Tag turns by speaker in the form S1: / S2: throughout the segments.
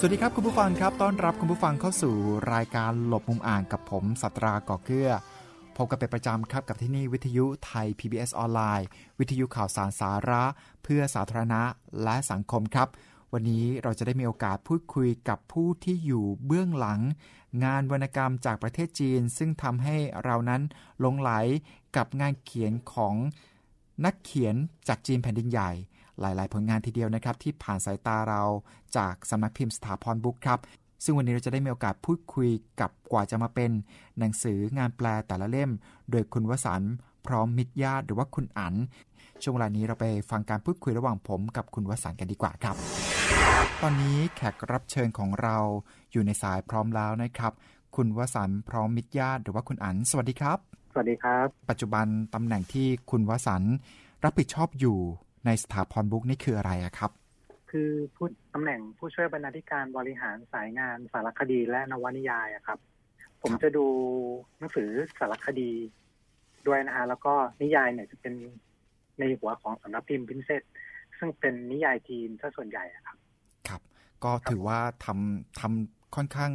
S1: สวัสดีครับคุณผู้ฟังครับ ต้อนรับคุณผู้ฟังเข้าสู่รายการหลบมุมอ่านกับผมสัตราก่อเกื้อพบกันเป็นประจำครับกับที่นี่วิทยุไทย PBS ออนไลน์ วิทยุข่าวสารสาระ เพื่อสาธารณะและสังคมครับ วันนี้เราจะได้มีโอกาสพูดคุยกับผู้ที่อยู่เบื้องหลัง งานวรรณกรรมจากประเทศจีน ซึ่งทำให้เรานั้นหลงไหลกับงานเขียนของนักเขียนจากจีนแผ่นดินใหญ่ หลาย ๆ ผลงานทีเดียวนะครับ ที่ผ่านสายตาเรา จากสำนักพิมพ์สถาพรบุ๊กครับ ซึ่งวันนี้เราจะได้มีโอกาสพูดคุยกับกว่าจะมาเป็น หนังสืองานแปลแต่ละเล่ม โดยคุณวสันต์พร้อมมิตรญาติหรือว่าคุณอันช่วงเวลานี้เราไปฟังการพูดคุยระหว่างผมกับคุณวสันต์กันดีกว่าครับ ตอนนี้แขกรับเชิญของเราอยู่ในสายพร้อมแล้วนะครับ คุณวสันต์พร้อมมิตรญาติหรือว่าคุณอันสวัสดีครับ
S2: สวัสดีครับ
S1: ปัจจุบันตำแหน่งที่คุณวสันต์รับผิดชอบอยู่ในสถาพรบุ๊กนี่คืออะไรครับ
S2: คือผู้ตำแหน่งผู้ช่วยบรรณาธิการบริหารสายงานสารคดีและนวนิยายครับ ผมจะดูหนังสือสารคดีด้วยนะฮะแล้วก็นิยายเนี่ยจะเป็นในหัวของสำนักพิมพ์พินเซตซึ่งเป็นนิยายจีนซะส่วนใหญ่ครับ
S1: ครับ ก็ถือว่าทำทำค่อนข้าง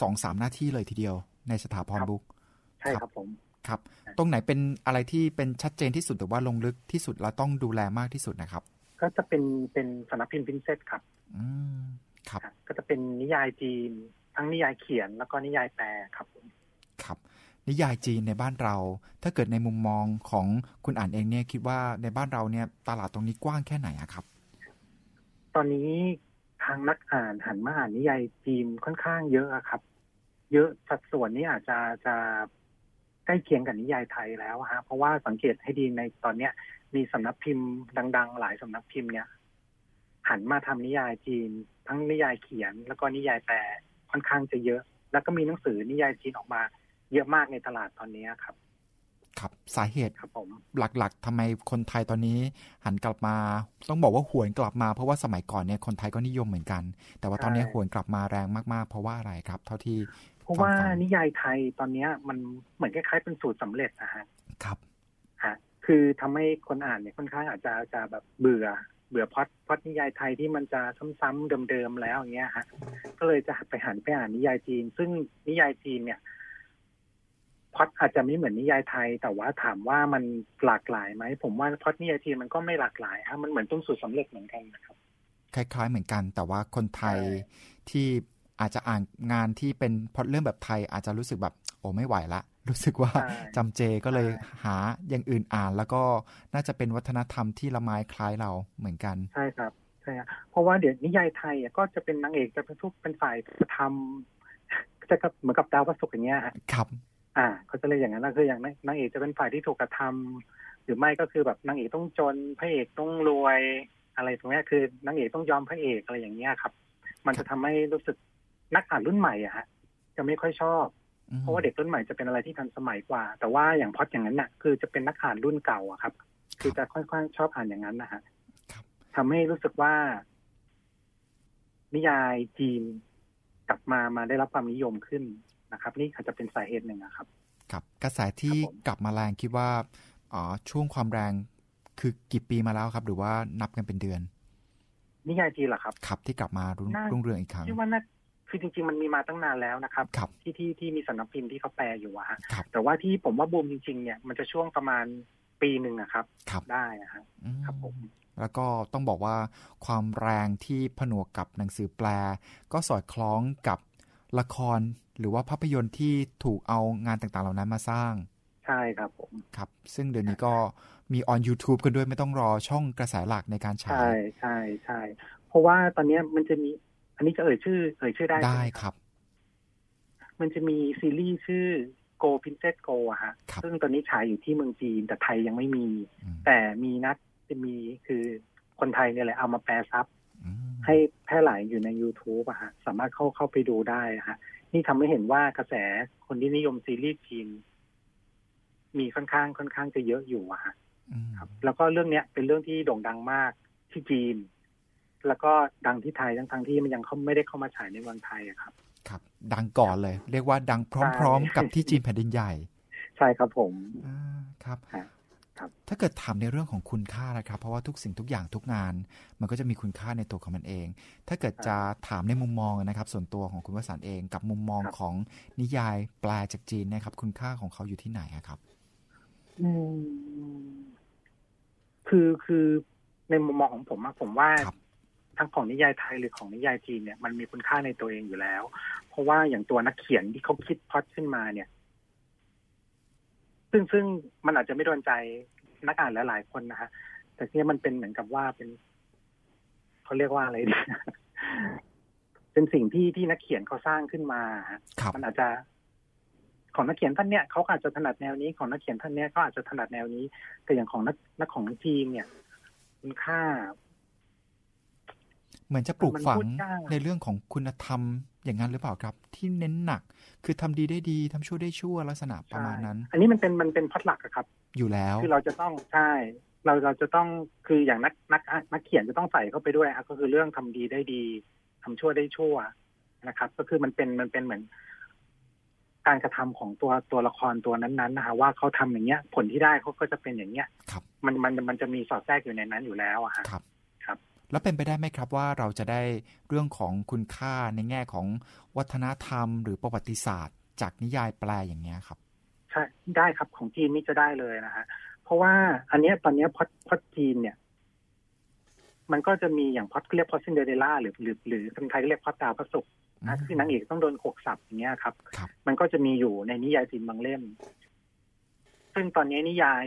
S1: สองสามหน้าที่เลยทีเดียว ในสถาพรบุ๊ก
S2: ใช่ครับผม
S1: ครับ ตรงไหนเป็นอะไรที่เป็นชัดเจนที่สุดหรือว่าลงลึกที่สุดเราต้องดูแลมากที่สุดนะครับ
S2: ก็จะเป็นเป็นสำนักพิมพ์พินเซตครับ
S1: อืมครับ
S2: ก็จะเป็นนิยายจีน ทั้งนิยายเขียนแล้วก็นิยายแปลครับผม
S1: ครับ นิยายจีนในบ้านเรา ถ้าเกิดในมุมมองของคุณอ่านเองเนี่ยคิดว่าในบ้านเราเนี่ยตลาดตรงนี้กว้างแค่ไหนครับ
S2: ตอนนี้ทางนักอ่านหันมาอ่านนิยายจีนค่อนข้างเยอะครับ เยอะสัดส่วนนี้อาจจะจะใกล้เคียงกับนิยายไทยแล้วฮะเพราะว่าสังเกตให้ดีในตอนเนี้ย มีสำนักพิมพ์ดัง ๆ หลายสำนักพิมพ์เนี่ยหันมาทำนิยายจีน ทั้งนิยายเขียนแล้วก็นิยายแปลค่อนข้างจะเยอะ แล้วก็มีหนังสือนิยายจีนออกมา เยอะมากในตลาดตอนนี้ครับ
S1: ครับสาเหตุ
S2: ครับผม
S1: หลักๆทำไมคนไทยตอนนี้ หันกลับมา ต้องบอกว่าหวนกลับมาเพราะว่าสมัยก่อนเนี่ยคนไทยก็นิยมเหมือนกัน แต่ว่าตอนนี้หวนกลับมาแรงมากๆ เพราะว่าอะไรครับ เท่าที่
S2: เพราะว่านิยายไทยตอนนี้มันเหมือนคล้ายๆเป็นสูตรสำเร็จนะฮะ
S1: ครับ
S2: ฮะ คือทำให้คนอ่านเนี่ยค่อนข้างอาจจะจะแบบเบื่อเบื่อพอดพอดนิยายไทยที่มันจะซ้ำๆเดิมๆแล้วอย่างเงี้ยฮะก็เลยจะไปหันไปอ่านนิยายจีน ซึ่งนิยายจีนเนี่ยพอดอาจจะไม่เหมือนนิยายไทย แต่ว่าถามว่ามันหลากหลายไหมผมว่าพอดนิยายจีนมันก็ไม่หลากหลายฮะมันเหมือนต้นสูตรสาเร็จเหมือนกันนะครับ
S1: คล้าย ๆ เหมือนกัน แต่ว่าคนไทยที่อาจจะอ่านงานที่เป็นพอดเรื่องแบบไทย อาจจะรู้สึกแบบ โอ้ไม่ไหวละ รู้สึกว่าจำเจก็เลยหาอย่างอื่นอ่าน แล้วก็น่าจะเป็นวัฒนธรรมที่ละไม้คล้ายเราเหมือนกัน
S2: ใช่ครับใช่ครับเพราะว่าเดี๋ยวนิยายไทยก็จะเป็นนางเอกจะเป็นทุกเป็นฝ่ายจะทำจะเหมือนกับดาวพระศุกร์อย่างเงี้ย
S1: ครับ
S2: อ่าเขาจะเลยอย่างนั้นก็คืออย่างนางเอกจะเป็นฝ่ายที่ถูกกระทำหรือไม่ก็คือแบบนางเอกต้องจนพระเอกต้องรวยอะไรตรงนี้คือนางเอกต้องยอมพระเอกอะไรอย่างเงี้ยครับ มันจะทำให้รู้สึกนักอ่านรุ่นใหม่อะฮะจะไม่ค่อยชอบ เพราะว่าเด็กรุ่นใหม่จะเป็นอะไรที่ทันสมัยกว่า แต่ว่าอย่างพอดอย่างนั้นน่ะ คือจะเป็นนักอ่านรุ่นเก่าอะครับ คือจะค่อนข้างชอบอ่านอย่างนั้นนะฮะ
S1: ครับ
S2: ทำให้รู้สึกว่า นิยายจีนกลับมามาได้รับความนิยมขึ้นนะครับ นี่อาจจะเป็นสาเหตุหนึ่งนะครับ
S1: ครับ กระแสที่
S2: ครับผม
S1: กลับมาแรงคิดว่าอ๋อช่วงความแรงคือกี่ปีมาแล้วครับ หรือว่านับกันเป็นเดือน
S2: นิยายจีนเหรอครับ
S1: ครับที่กลับมารุ่ง
S2: น่า
S1: รุ่งเรืองอีกครั้ง
S2: ที่ว่าน่า คือจริง ๆ มันมีมาตั้งนานแล้วนะครับ
S1: ครับ
S2: ที่ที่ที่มีสำนักพิมพ์ที่เขาแปลอยู่อะฮะ
S1: ครับ
S2: แต่ว่าที่ผมว่าบูมจริง ๆ เนี่ยมันจะช่วงประมาณปีหนึ่งอะครับ
S1: ครับ
S2: ได้อะฮะ
S1: อืม
S2: ครับผม
S1: แล้วก็ต้องบอกว่าความแรงที่ผนวกกับหนังสือแปล ก็สอดคล้องกับละครหรือว่าภาพยนตร์ที่ถูกเอางานต่างๆเหล่านั้นมาสร้าง
S2: ใช่ครับผม
S1: ครับ ซึ่งเดี๋ยวนี้ก็มีออน YouTube กันด้วยไม่ต้องรอช่องกระแสหลักในการฉา
S2: ใช่
S1: ย
S2: ใช่ใช่เพราะว่าตอนเนี้ยมันจะมี อันนี้จะเอ่ยชื่อ เอ่ยชื่อได้
S1: ได้
S2: ใช่หม
S1: ครับ
S2: มันจะมีซีรีส์ชื่อ Go Princess Go อะฮะ
S1: ครับ
S2: ซึ่งตอนนี้ฉายอยู่ที่เมืองจีน แต่ไทยยังไม่มี
S1: อืม
S2: แต่มีนัดจะมีคือคนไทยเนี่ยแหละเอามาแปลซับ
S1: อืม
S2: ให้แพร่หลายอยู่ใน YouTube อะฮะ สามารถเข้าเข้าไปดูได้อะฮะ นี่ทำให้เห็นว่ากระแสคนที่นิยมซีรีส์จีน มีค่อนข้างค่อนข้างจะเยอะอยู่อะฮะ
S1: อืม
S2: ครับ แล้วก็เรื่องเนี้ยเป็นเรื่องที่โด่งดังมากที่จีน แล้วก็ดังที่ไทยทั้งทั้งๆที่มันยังเขาไม่ได้เข้ามาฉายในเมืองไทยอะครับ
S1: ครับ ดังก่อนเลย เรียกว่าดังพร้อม ๆ กับที่จีนแผ่นดินใหญ่
S2: ใช่ครับผม
S1: อ่าครับ
S2: ฮะครับ
S1: ถ้าเกิดถามในเรื่องของคุณค่านะครับ เพราะว่าทุกสิ่งทุกอย่างทุกงาน มันก็จะมีคุณค่าในตัวของมันเอง ถ้าเกิดจะถามในมุมมองนะครับ ส่วนตัวของคุณวสันต์เองกับมุมมอง
S2: ครับ
S1: ของนิยายแปลจากจีนเนะครับ คุณค่าของเขาอยู่ที่ไหนอะครับ
S2: อืมคือคือในมุมมองของผมอะผมว่า
S1: ครับ
S2: ทั้งของนิยายไทยหรือของนิยายจีนเนี่ยมันมีคุณค่าในตัวเองอยู่แล้ว เพราะว่าอย่างตัวนักเขียนที่เขาคิดพล็อดขึ้นมาเนี่ย ซึ่งซึ่งมันอาจจะไม่โดนใจนักอ่านหลายๆคนนะฮะแต่ที่มันเป็นเหมือนกับว่าเป็นเขาเรียกว่าอะไรดีเป็นสิ่งที่ที่นักเขียนเขาสร้างขึ้นมาฮะ
S1: ครับ
S2: มันอาจจะของนักเขียนท่านเนี้ยเขาอาจจะถนัดแนวนี้ของนักเขียนท่านเนี้ยเขาอาจจะถนัดแนวนี้ แต่อย่างของนักนักของจีนเนี่ย คุณค่า
S1: เหมือนจะปลูก
S2: มัน
S1: ฝัง
S2: พูดยาก
S1: ในเรื่องของคุณธรรมอย่างนั้นหรือเปล่าครับ ที่เน้นหนัก คือทำดีได้ดีทำชั่วได้ชั่วลักษณะประมาณนั้น
S2: อันนี้มันเป็นมันเป็นพล็อดหลักอะครับ
S1: อยู่แล้ว
S2: คือเราจะต้องใช่เราเราจะต้องคืออย่างนักนักนักเขียนจะต้องใส่เข้าไปด้วยครับก็คือเรื่องทำดีได้ดีทำชั่วได้ชั่วนะครับ ก็คือมันเป็นมันเป็นเหมือน การกระทำของตัวตัวละครตัวนั้นๆนะคะว่าเขาทำอย่างเงี้ย ผลที่ได้เขาก็จะเป็นอย่างเงี้ย
S1: ครับ
S2: มันมันมันจะมีสอดแทรกอยู่ในนั้นอยู่แล้วอะฮะ
S1: ครับ
S2: ครับ
S1: แล้วเป็นไปได้ไหมครับว่าเราจะได้เรื่องของคุณค่าในแง่ของวัฒนธรรม หรือประวัติศาสตร์ จากนิยายแปลอย่างเงี้ยครับ
S2: ใช่ได้ครับของจีนนี่จะได้เลยนะฮะเพราะว่าอันเนี้ยตอนเนี้ยพอดพอดจีนเนี่ย มันก็จะมีอย่างพอดเรียกพอดซินเดอเรลล่าหรือหรือหรือคนไทยเรียกพอดดาวพระศุกร์นะคือนางเอกต้องโดนขกสับอย่างเงี้ยครับ
S1: ครับ
S2: มันก็จะมีอยู่ในนิยายจีนบางเล่ม ซึ่งตอนนี้นิยาย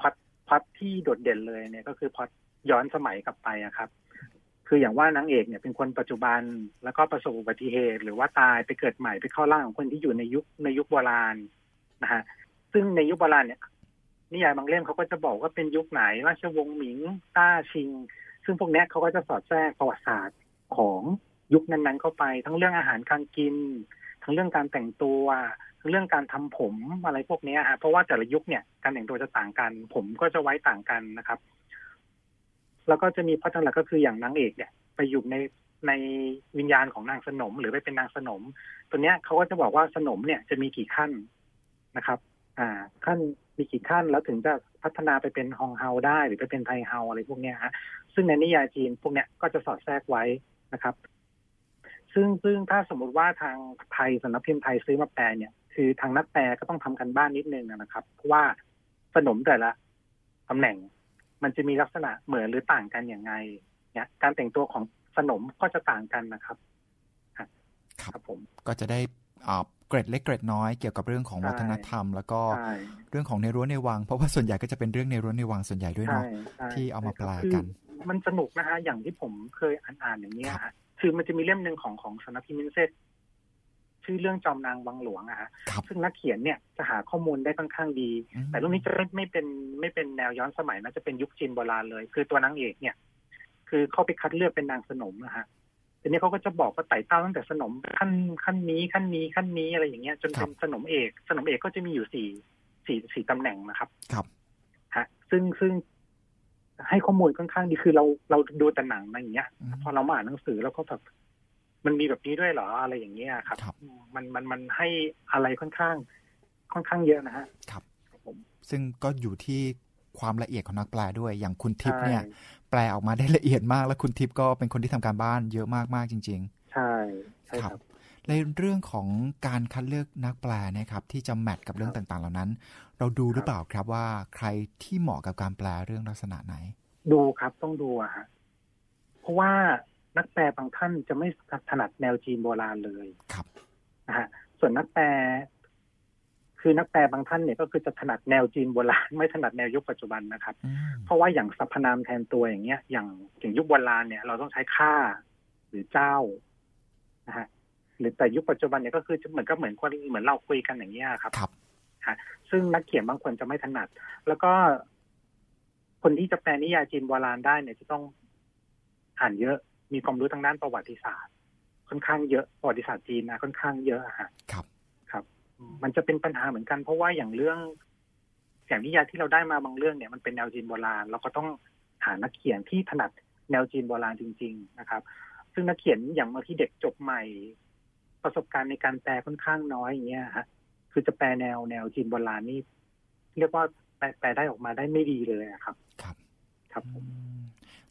S2: พล็อดพล็อดที่โดดเด่นเลยเนี่ยก็คือพล็อดย้อนสมัยกลับไปอะครับ คืออย่างว่านางเอกเนี่ยเป็นคนปัจจุบันแล้วก็ประสบอุบัติเหตุ หรือว่าตายไปเกิดใหม่ไปเข้าร่างของคนที่อยู่ในยุคในยุคโบราณนะฮะซึ่งในยุคโบราณเนี่ยนิยายบางเล่มเขาก็จะบอกว่าเป็นยุคไหนราชวงศ์หมิงต้าชิง ซึ่งพวกนี้เขาก็จะสอดแทรกประวัติศาสตร์ของยุคนั้นๆเข้าไป ทั้งเรื่องอาหารการกิน ทั้งเรื่องการแต่งตัวทั้งเรื่องการทำผมอะไรพวกนี้ฮะเพราะว่าแต่ละยุคเนี่ยการแต่งตัวจะต่างกัน ผมก็จะไว้ต่างกันนะครับ แล้วก็จะมีพระจันทร์หลักก็คืออย่างนางเอกเนี่ย ไปอยู่ในในวิญญาณของนางสนม หรือไปเป็นนางสนม ตัวเนี้ยเขาก็จะบอกว่าสนมเนี่ยจะมีกี่ขั้นนะครับ อ่า ขั้นมีกี่ขั้นแล้วถึงจะพัฒนาไปเป็นฮองเฮาได้หรือไปเป็นไทเฮาอะไรพวกเนี้ยฮะซึ่งในนิยายจีนพวกเนี้ยก็จะสอดแทรกไว้นะครับ ซึ่งซึ่งถ้าสมมุติว่าทางไทยสำนักพิมพ์ไทยซื้อมาแปลเนี่ย คือทางนักแปลก็ต้องทำกันบ้านนิดนึงนะครับเพราะว่าสนมแต่ละตำแหน่ง มันจะมีลักษณะเหมือนหรือต่างกันอย่างไงเนี่ยการแต่งตัวของสนมก็จะต่างกันนะครับ
S1: ครับ
S2: ครับผม
S1: ก็จะได้อ่าเกร็ดเล็กเกร็ดน้อยเกี่ยวกับเรื่องของ
S2: ใช่
S1: วัฒนธรรม แล้วก็
S2: ใช่
S1: เรื่องของในรั้วในวังเพราะว่าส่วนใหญ่ก็จะเป็นเรื่องในรั้วในวังส่วนใหญ่ด้วย
S2: ใช่
S1: เนาะ
S2: ใช่
S1: ที่เอามาแปล
S2: คือ
S1: กัน
S2: มันสนุกนะฮะอย่างที่ผมเคยอ่านๆอย่างเงี้ย
S1: ครับ
S2: ฮะคือมันจะมีเล่มหนึ่งของของสำนักพิมพ์มินเซต ชื่อเรื่องจอมนางวังหลวงอะฮะ
S1: ครับ
S2: ซึ่งนักเขียนเนี่ยจะหาข้อมูลได้ค่อนข้างดี
S1: อืม
S2: แต่เรื่องนี้จะไม่ไม่เป็นไม่เป็นแนวย้อนสมัยนะจะเป็นยุคจีนโบราณเลย คือตัวนางเอกเนี่ย คือเข้าไปคัดเลือกเป็นนางสนมนะฮะทีนี้เขาก็จะบอกว่าไต่เต้าตั้งแต่สนมขั้นขั้นนี้ขั้นนี้ขั้นนี้อะไรอย่างเงี้ย จนเป็นสนมเอก สนมเอกก็จะมีอยู่สี่สี่สี่ตำแหน่งนะครับ
S1: ครับ
S2: ฮะ ซึ่งซึ่งให้ข้อมูลค่อนข้างดีคือเราเราดูแต่หนังอะไรอย่างเงี้ย
S1: อืม
S2: พอเรามาอ่านหนังสือแล้วก็แบบ มันมีแบบนี้ด้วยเหรออะไรอย่างเงี้ยครับ
S1: ครับ
S2: มันมันมันให้อะไรค่อนข้าง ค่อนข้างเยอะนะฮะ
S1: ครับ
S2: ครับผม
S1: ซึ่งก็อยู่ที่ความละเอียดของนักแปลด้วย อย่างคุณทิพย์
S2: ใช่
S1: เนี่ย แปลออกมาได้ละเอียดมาก แล้วคุณทิพย์ก็เป็นคนที่ทำการบ้านเยอะมากๆจริง
S2: ใช่ใช่
S1: ๆ
S2: ครับ
S1: ในเรื่องของการคัดเลือกนักแปลนะครับ ที่จะแมทกับเรื่องต่างๆ เหล่านั้น เราดูหรือเปล่าครับว่าใครที่เหมาะกับการแปลเรื่องลักษณะไหน
S2: ดูครับต้องดูอะฮะเพราะว่า นักแปลบางท่านจะไม่ถนัดแนวจีนโบราณเลย
S1: ครับ
S2: นะฮะส่วนนักแปล คือนักแปลบางท่านเนี่ยก็คือจะถนัดแนวจีนโบราณไม่ถนัดแนวยุคปัจจุบันนะครับ
S1: อืม
S2: เพราะว่าอย่างสรรพนามแทนตัวอย่างเงี้ย อย่างอย่างยุคโบราณเนี่ย เราต้องใช้ข้าหรือเจ้านะฮะหรือแต่ยุคปัจจุบันเนี่ยก็คือจะเหมือนก็เหมือนคนเหมือนเราคุยกันอย่างเงี้ยครับ
S1: ครับ
S2: ซึ่งนักเขียนบางคนจะไม่ถนัด แล้วก็คนที่จะแปลนิยายจีนโบราณได้เนี่ยจะต้องอ่านเยอะ มีความรู้ทางด้านประวัติศาสตร์ ค่อนข้างเยอะประวัติศาสตร์จีนนะค่อนข้างเยอะอะฮะ
S1: ครับ
S2: ครับ มันจะเป็นปัญหาเหมือนกัน เพราะว่าอย่างเรื่องอย่างนิยายที่เราได้มาบางเรื่องเนี่ยมันเป็นแนวจีนโบราณเราก็ต้องหานักเขียนที่ถนัดแนวจีนโบราณจริง ๆ นะครับ ซึ่งนักเขียนอย่างบางที่เด็กจบใหม่ ประสบการณ์ในการแปลค่อนข้างน้อยอย่างเงี้ยฮะคือจะแปลแนวแนวจีนโบราณนี่เรียกว่าแปลแปลได้ออกมาได้ไม่ดีเลยอะครับ
S1: ครับ
S2: ครับผม
S1: อืม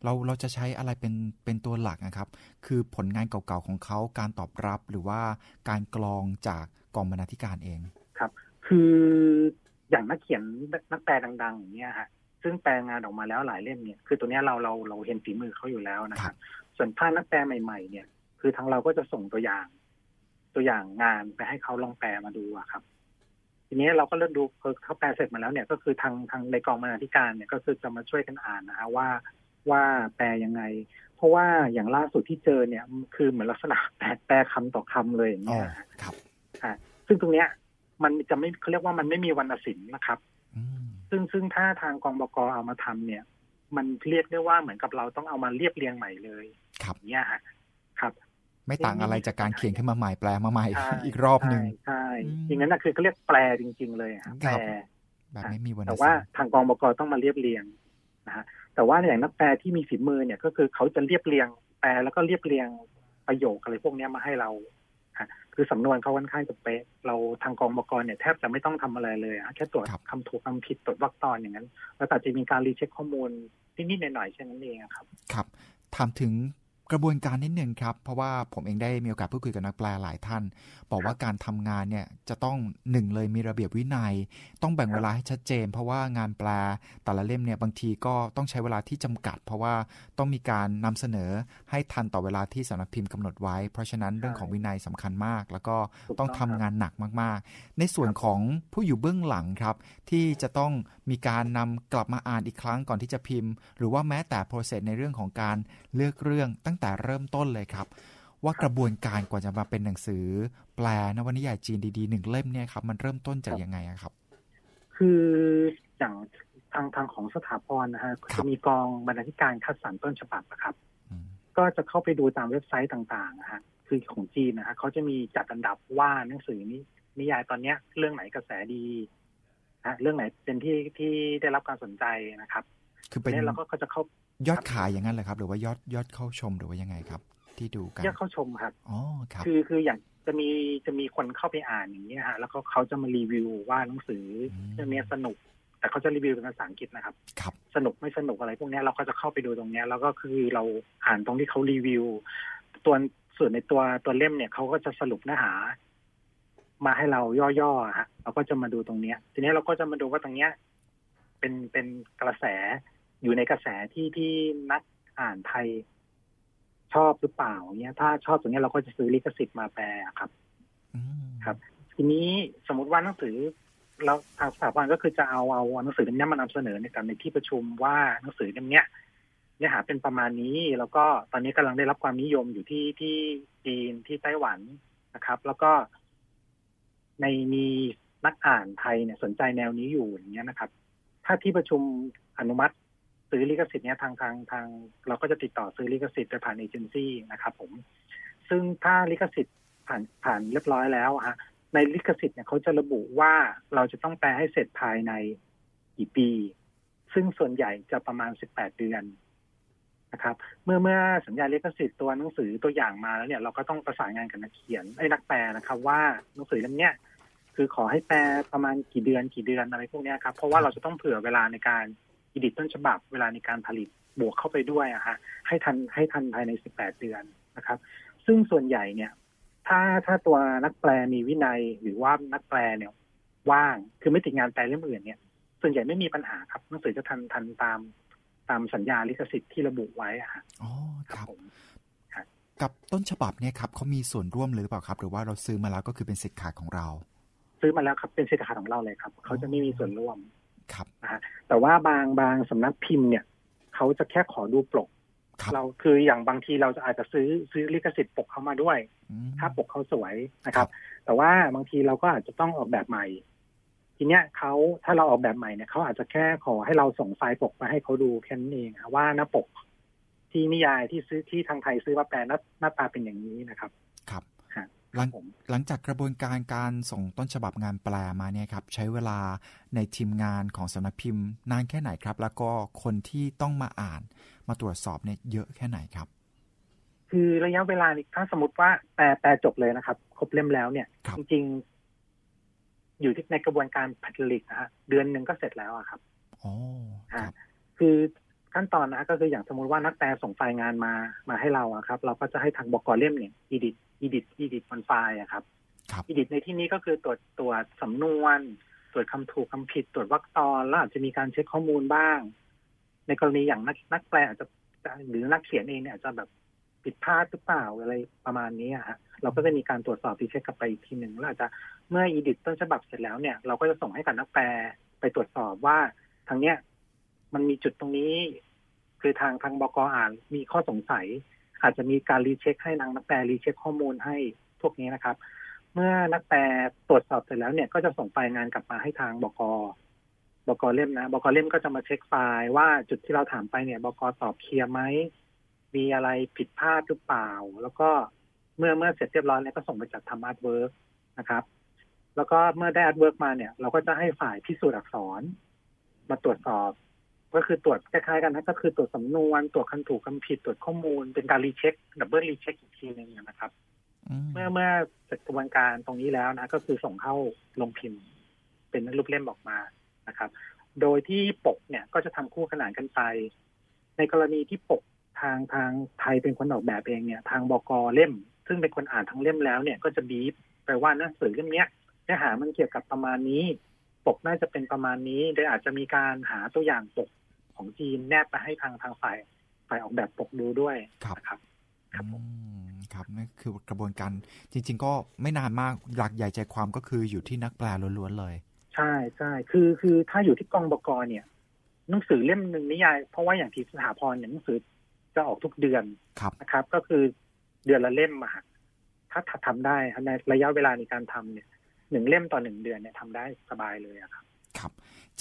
S1: เราเราจะใช้อะไรเป็นเป็นตัวหลักนะครับ คือผลงานเก่าๆของเขาการตอบรับหรือว่าการกรองจากกองบรรณาธิการเอง
S2: คืออย่างนักเขียนนักแปลดัง ๆ อย่างเงี้ยฮะซึ่งแปลงานออกมาแล้วหลายเล่มเนี่ย คือตัวเนี้ยเราเราเราเห็นฝีมือเขาอยู่แล้วนะครับ ส่วนถ้านักแปลใหม่ ๆ เนี่ย คือทางเราก็จะส่งตัวอย่าง ตัวอย่างงานไปให้เขาลองแปลมาดูอะครับ ทีนี้เราก็เริ่มดูพอเขาแปลเสร็จมาแล้วเนี่ย ก็คือทางทางในกองบรรณาธิการเนี่ยก็คือจะมาช่วยกันอ่านนะฮะว่า ว่าแปลยังไง เพราะว่าอย่างล่าสุดที่เจอเนี่ยคือเหมือนลักษณะแปลแปลคำต่อคำเลยอย่าง
S1: อ๋อ
S2: เงี้ยฮะ
S1: ครับ
S2: อ่าซึ่งตรงเนี้ยมันจะไม่เขาเรียกว่ามันไม่มีวรรณศิลป์นะครับ
S1: อืม
S2: ซึ่งซึ่งถ้าทางกองบกเอามาทำเนี่ย มันเรียกได้ว่าเหมือนกับเราต้องเอามาเรียบเรียงใหม่เลย
S1: ครับ
S2: อย่างเนี่ยฮะครับ
S1: ไม่ต่างอะไรจากการเขียนขึ้นมาใหม่แปลมาใหม่
S2: ใช่
S1: อีกรอบหนึ่ง
S2: ใช่ใช่
S1: อืม
S2: อย่างนั้นนะคือเขาเรียกแปลจริง ๆ เลยอะ
S1: ค
S2: แปล
S1: รับแบบไม่มีวรรณ
S2: แต่
S1: ศิ
S2: ว่า
S1: ลป์
S2: ทางกองบกต้องมาเรียบเรียงนะฮะ แต่ว่าอย่างนักแปลที่มีฝีมือเนี่ยก็คือเขาจะเรียบเรียงแปลแล้วก็เรียบเรียงประโยคอะไรพวกเนี้ยมาให้เราฮะคือสำนวนเขาค่อนข้างจะเป๊ะเราทางกองบกเนี่ยแทบจะไม่ต้องทำอะไรเลยอะแค่ตรวจคำถูกคำผิดตรวจวรรคตอนอย่างนั้น แล้วแต่จะมีการรีเช็คข้อมูลนิดๆหน่อยๆแค่นั้นเองอะครับ
S1: ครับถามถึง กระบวนการนิดหนึ่งครับ เพราะว่าผมเองได้มีโอกาสพูดคุยกับนักแปลหลายท่าน บอกว่าการทำงานเนี่ยจะต้องหนึ่งเลยมีระเบียบวินัย ต้องแบ่งเวลาให้ชัดเจน เพราะว่างานแปลแต่ละเล่มเนี่ยบางทีก็ต้องใช้เวลาที่จำกัด เพราะว่าต้องมีการนำเสนอให้ทันต่อเวลาที่สำนักพิมพ์กำหนดไว้ เพราะฉะนั้นเรื่องของวินัยสำคัญมาก แล้วก็ต้องทำ
S2: ครับ
S1: งานหนักมากๆ ในส่วนของผู้อยู่เบื้องหลังครับ ที่จะต้องมีการนำกลับมาอ่านอีกครั้งก่อนที่จะพิมพ์ หรือว่าแม้แต่ process ในเรื่องของการเลือกเรื่องตั้งแต่เริ่มต้นเลยครับ ว่ากระบวนการกว่าจะมาเป็นหนังสือ แปลนวนิยายจีนดีๆหนึ่งเล่มเนี่ยครับ มันเริ่มต้นจากยังไงอะครับ
S2: คืออย่างทางทางของสถาพรนะฮะ
S1: ครับ
S2: จะมีกองบรรณาธิการคัดสรรต้นฉบับนะครับ
S1: อืม
S2: ก็จะเข้าไปดูตามเว็บไซต์ต่างๆนะฮะคือของจีนนะฮะเขาจะมีจัดอันดับว่าหนังสือนี้นิยายตอนเนี้ย เรื่องไหนกระแสดีนะเรื่องไหนเป็นที่ที่ได้รับการสนใจนะครับ
S1: คือเป็น
S2: เนี่ยเราก็จะเข้า ย
S1: อดขายอย่างนั้นเลยครับ หรือว่ายอดยอดเข้าชมหรือว่ายังไงครับ ที่ดูกัน
S2: เรียกเข้าชมครับ
S1: อ๋อครับ
S2: คือคืออย่างจะมีจะมีคนเข้าไปอ่านอย่างนี้ยฮะแล้วก็เขาจะมารีวิวว่าหนังสืออ
S1: ม
S2: เรื่องเนี้ยสนุก แต่เขาจะรีวิวเป็นภาษาอังกฤษนะครับ
S1: ครับ
S2: สนุกไม่สนุกอะไรพวกเนี้ยเราก็จะเข้าไปดูตรงเนี้ยแล้วก็คือเราอ่านตรงที่เขารีวิว ตัวส่วนในตัวตัวเล่มเนี่ยเขาก็จะสรุปเนื้อหา มาให้เราย่อๆอะฮะเราก็จะมาดูตรงเนี้ย ทีนี้เราก็จะมาดูว่าตรงเนี้ย เป็นเป็นกระแส อยู่ในกระแสที่ที่นักอ่านไทยชอบหรือเปล่าเนี้ย ถ้าชอบตรงเนี้ยเราก็จะซื้อลิขสิทธิ์มาแปลครับ
S1: อืม
S2: ครับ ทีนี้สมมติว่าหนังสือเราทางสถาบันก็คือจะเอาเอาหนังสือเล่มเนี้ยมานำเสนอในการในที่ประชุมว่าหนังสือเล่มเนี้ยเนื้อหาเป็นประมาณนี้ แล้วก็ตอนนี้กำลังได้รับความนิยมอยู่ที่ที่จีนที่ไต้หวันนะครับ แล้วก็ในมีนักอ่านไทยเนี่ยสนใจแนวนี้อยู่อย่างเงี้ยนะครับ ถ้าที่ประชุมอนุมัติ ซื้อลิขสิทธิ์เนี้ยทางทางทาง เราก็จะติดต่อซื้อลิขสิทธิ์ไปผ่านเอเจนซี่นะครับผม ซึ่งถ้าลิขสิทธิ์ผ่านผ่านเรียบร้อยแล้วฮะในลิขสิทธิ์เนี่ยเขาจะระบุว่าเราจะต้องแปลให้เสร็จภายในกี่ปี ซึ่งส่วนใหญ่จะประมาณ 18 เดือนนะครับ เมื่อเมื่อสัญญาลิขสิทธิ์ตัวหนังสือตัวอย่างมาแล้วเนี่ยเราก็ต้องประสานงานกับนักเขียนไอ้นักแปลนะครับ ว่าหนังสือเล่มเนี้ยคือขอให้แปลประมาณกี่เดือนกี่เดือนอะไรพวกนี้ครับเพราะว่าเราจะต้องเผื่อเวลาในการ อิดิตต้นฉบับเวลาในการผลิตบวกเข้าไปด้วยอะฮะให้ทันให้ทันภายใน 18 เดือนนะครับ ซึ่งส่วนใหญ่เนี่ย ถ้าถ้าตัวนักแปลมีวินัยหรือว่านักแปลเนี่ยว่างคือไม่ติดงานแปลเล่มอื่นเนี่ย ส่วนใหญ่ไม่มีปัญหาครับหนังสือจะทันทันตามตามสัญญาลิขสิทธิ์ที่ระบุไว้อะฮะ
S1: อ๋อครับ
S2: ผม
S1: กับต้นฉบับเนี่ยครับเขามีส่วนร่วมหรือเปล่าครับ หรือว่าเราซื้อมาแล้วก็คือเป็นสิทธิ์ขาดของเรา
S2: ซื้อมาแล้วครับเป็นสิทธิขาดของเราเลยครับเขาจะไม่มีส่วนร่วม
S1: ครับ
S2: นะฮะแต่ว่าบางบางสำนักพิมพ์เนี่ยเขาจะแค่ขอดูปก
S1: ครับ
S2: เราคืออย่างบางทีเราจะอาจจะซื้อซื้อลิขสิทธิ์ปกเข้ามาด้วย
S1: อืม
S2: ถ้าปกเขาสวยนะครับ แต่ว่าบางทีเราก็อาจจะต้องออกแบบใหม่ ทีเนี้ยเขาถ้าเราออกแบบใหม่เนี่ยเขาอาจจะแค่ขอให้เราส่งไฟล์ปกมาให้เขาดูแค่นั้นเองอะว่าหน้าปกที่นิยายที่ซื้อที่ทางไทยซื้อมาแปลหน้าหน้าตาเป็นอย่างนี้นะครับ
S1: ครับ
S2: ฮะ
S1: หลัง
S2: ผม
S1: หลังจากกระบวนการการส่งต้นฉบับงานแปลมาเนี่ยครับ ใช้เวลาในทีมงานของสำนักพิมพ์ นานแค่ไหนครับ แล้วก็คนที่ต้องมาอ่านมาตรวจสอบเนี่ยเยอะแค่ไหนครับ
S2: คือระยะเวลานี่ถ้าสมมติว่าแปลแปลจบเลยนะครับ ครบเล่มแล้วเนี่ย
S1: ครับ
S2: จริงๆ อยู่ที่ในกระบวนการผลิตนะฮะเดือนหนึ่งก็เสร็จแล้วอะครับ
S1: อ๋อครับ
S2: คือขั้นตอนนะก็คืออย่างสมมติว่านักแปลส่งไฟล์งานมามาให้เราอะครับ เราก็จะให้ทางบ.ก.เล่มเนี่ย edit edit edit บนไฟล์อะครับ
S1: ครับ
S2: edit ในที่นี้ก็คือตรวจตรวจสำนวน ตรวจคำถูกคำผิด ตรวจวรรคตอนแล้วอาจจะมีการเช็คข้อมูลบ้าง ในกรณีอย่างนักนักแปลอาจจะหรือนักเขียนเองเนี่ยอาจจะแบบผิดพลาดหรือเปล่าอะไรประมาณนี้อะฮะเราก็จะมีการตรวจสอบ recheck กลับไปอีกทีหนึ่งแล้วอาจจะเมื่ออีดิทต้นฉบับเสร็จแล้วเนี่ยเราก็จะส่งให้กับนักแปลไปตรวจสอบว่าทางเนี้ยมันมีจุดตรงนี้ คือทางทางบกอ่านมีข้อสงสัย อาจจะมีการรีเช็คให้นางนักแปลรีเช็คข้อมูลให้พวกนี้นะครับ เมื่อนักแปลตรวจสอบเสร็จแล้วเนี่ยก็จะส่งไฟล์งานกลับมาให้ทางบกบกเล่มนะบกเล่มก็จะมาเช็คไฟล์ว่าจุดที่เราถามไปเนี่ยบกตอบเคลียร์ไหมมีอะไรผิดพลาดหรือเปล่า แล้วก็เมื่อเมื่อเสร็จเรียบร้อยแล้วก็ส่งไปจัดทำ artwork นะครับ แล้วก็เมื่อได้ artwork มาเนี่ย เราก็จะให้ฝ่ายพิสูจน์อักษร มาตรวจสอบ ก็คือตรวจคล้ายๆกันนะก็คือตรวจสำนวนตรวจคำถูกคำผิดตรวจข้อมูลเป็นการ recheck double recheck อีกทีหนึ่งนะครับ
S1: อืม
S2: เมื่อเมื่อเสร็จกระบวนการตรงนี้แล้วนะ ก็คือส่งเข้าโรงพิมพ์ เป็นรูปเล่มออกมานะครับ โดยที่ปกเนี่ยก็จะทำคู่ขนานกันไป ในกรณีที่ปกทางทางไทยเป็นคนออกแบบเองเนี่ย ทางบกเล่ม ซึ่งเป็นคนอ่านทั้งเล่มแล้วเนี่ยก็จะบีบไปว่าหนังสือเล่มเนี้ยเนื้อหามันเกี่ยวกับประมาณนี้ ปกน่าจะเป็นประมาณนี้โดยอาจจะมีการหาตัวอย่างปก ของจีนแนบไปให้ทางทางฝ่ายฝ่ายออกแบบปกดูด้วย
S1: ครับ
S2: นะครับครับผม
S1: อืมครับนั่นคือกระบวนการจริง ๆ ก็ไม่นานมากหลักใหญ่ใจความก็คืออยู่ที่นักแปลล้วนๆเลย
S2: ใช่ใช่คือคือถ้าอยู่ที่กองบกเนี่ย หนังสือเล่มหนึ่งนิยาย เพราะว่าอย่างที่สถาพรเนี่ยหนังสือจะออกทุกเดือน
S1: ครับ
S2: นะครับ ก็คือเดือนละเล่มอะฮะถ้าทำได้ในระยะเวลาในการทำเนี่ยหนึ่งเล่มต่อหนึ่งเดือนเนี่ยทำได้สบายเลยอะครับ
S1: ครับ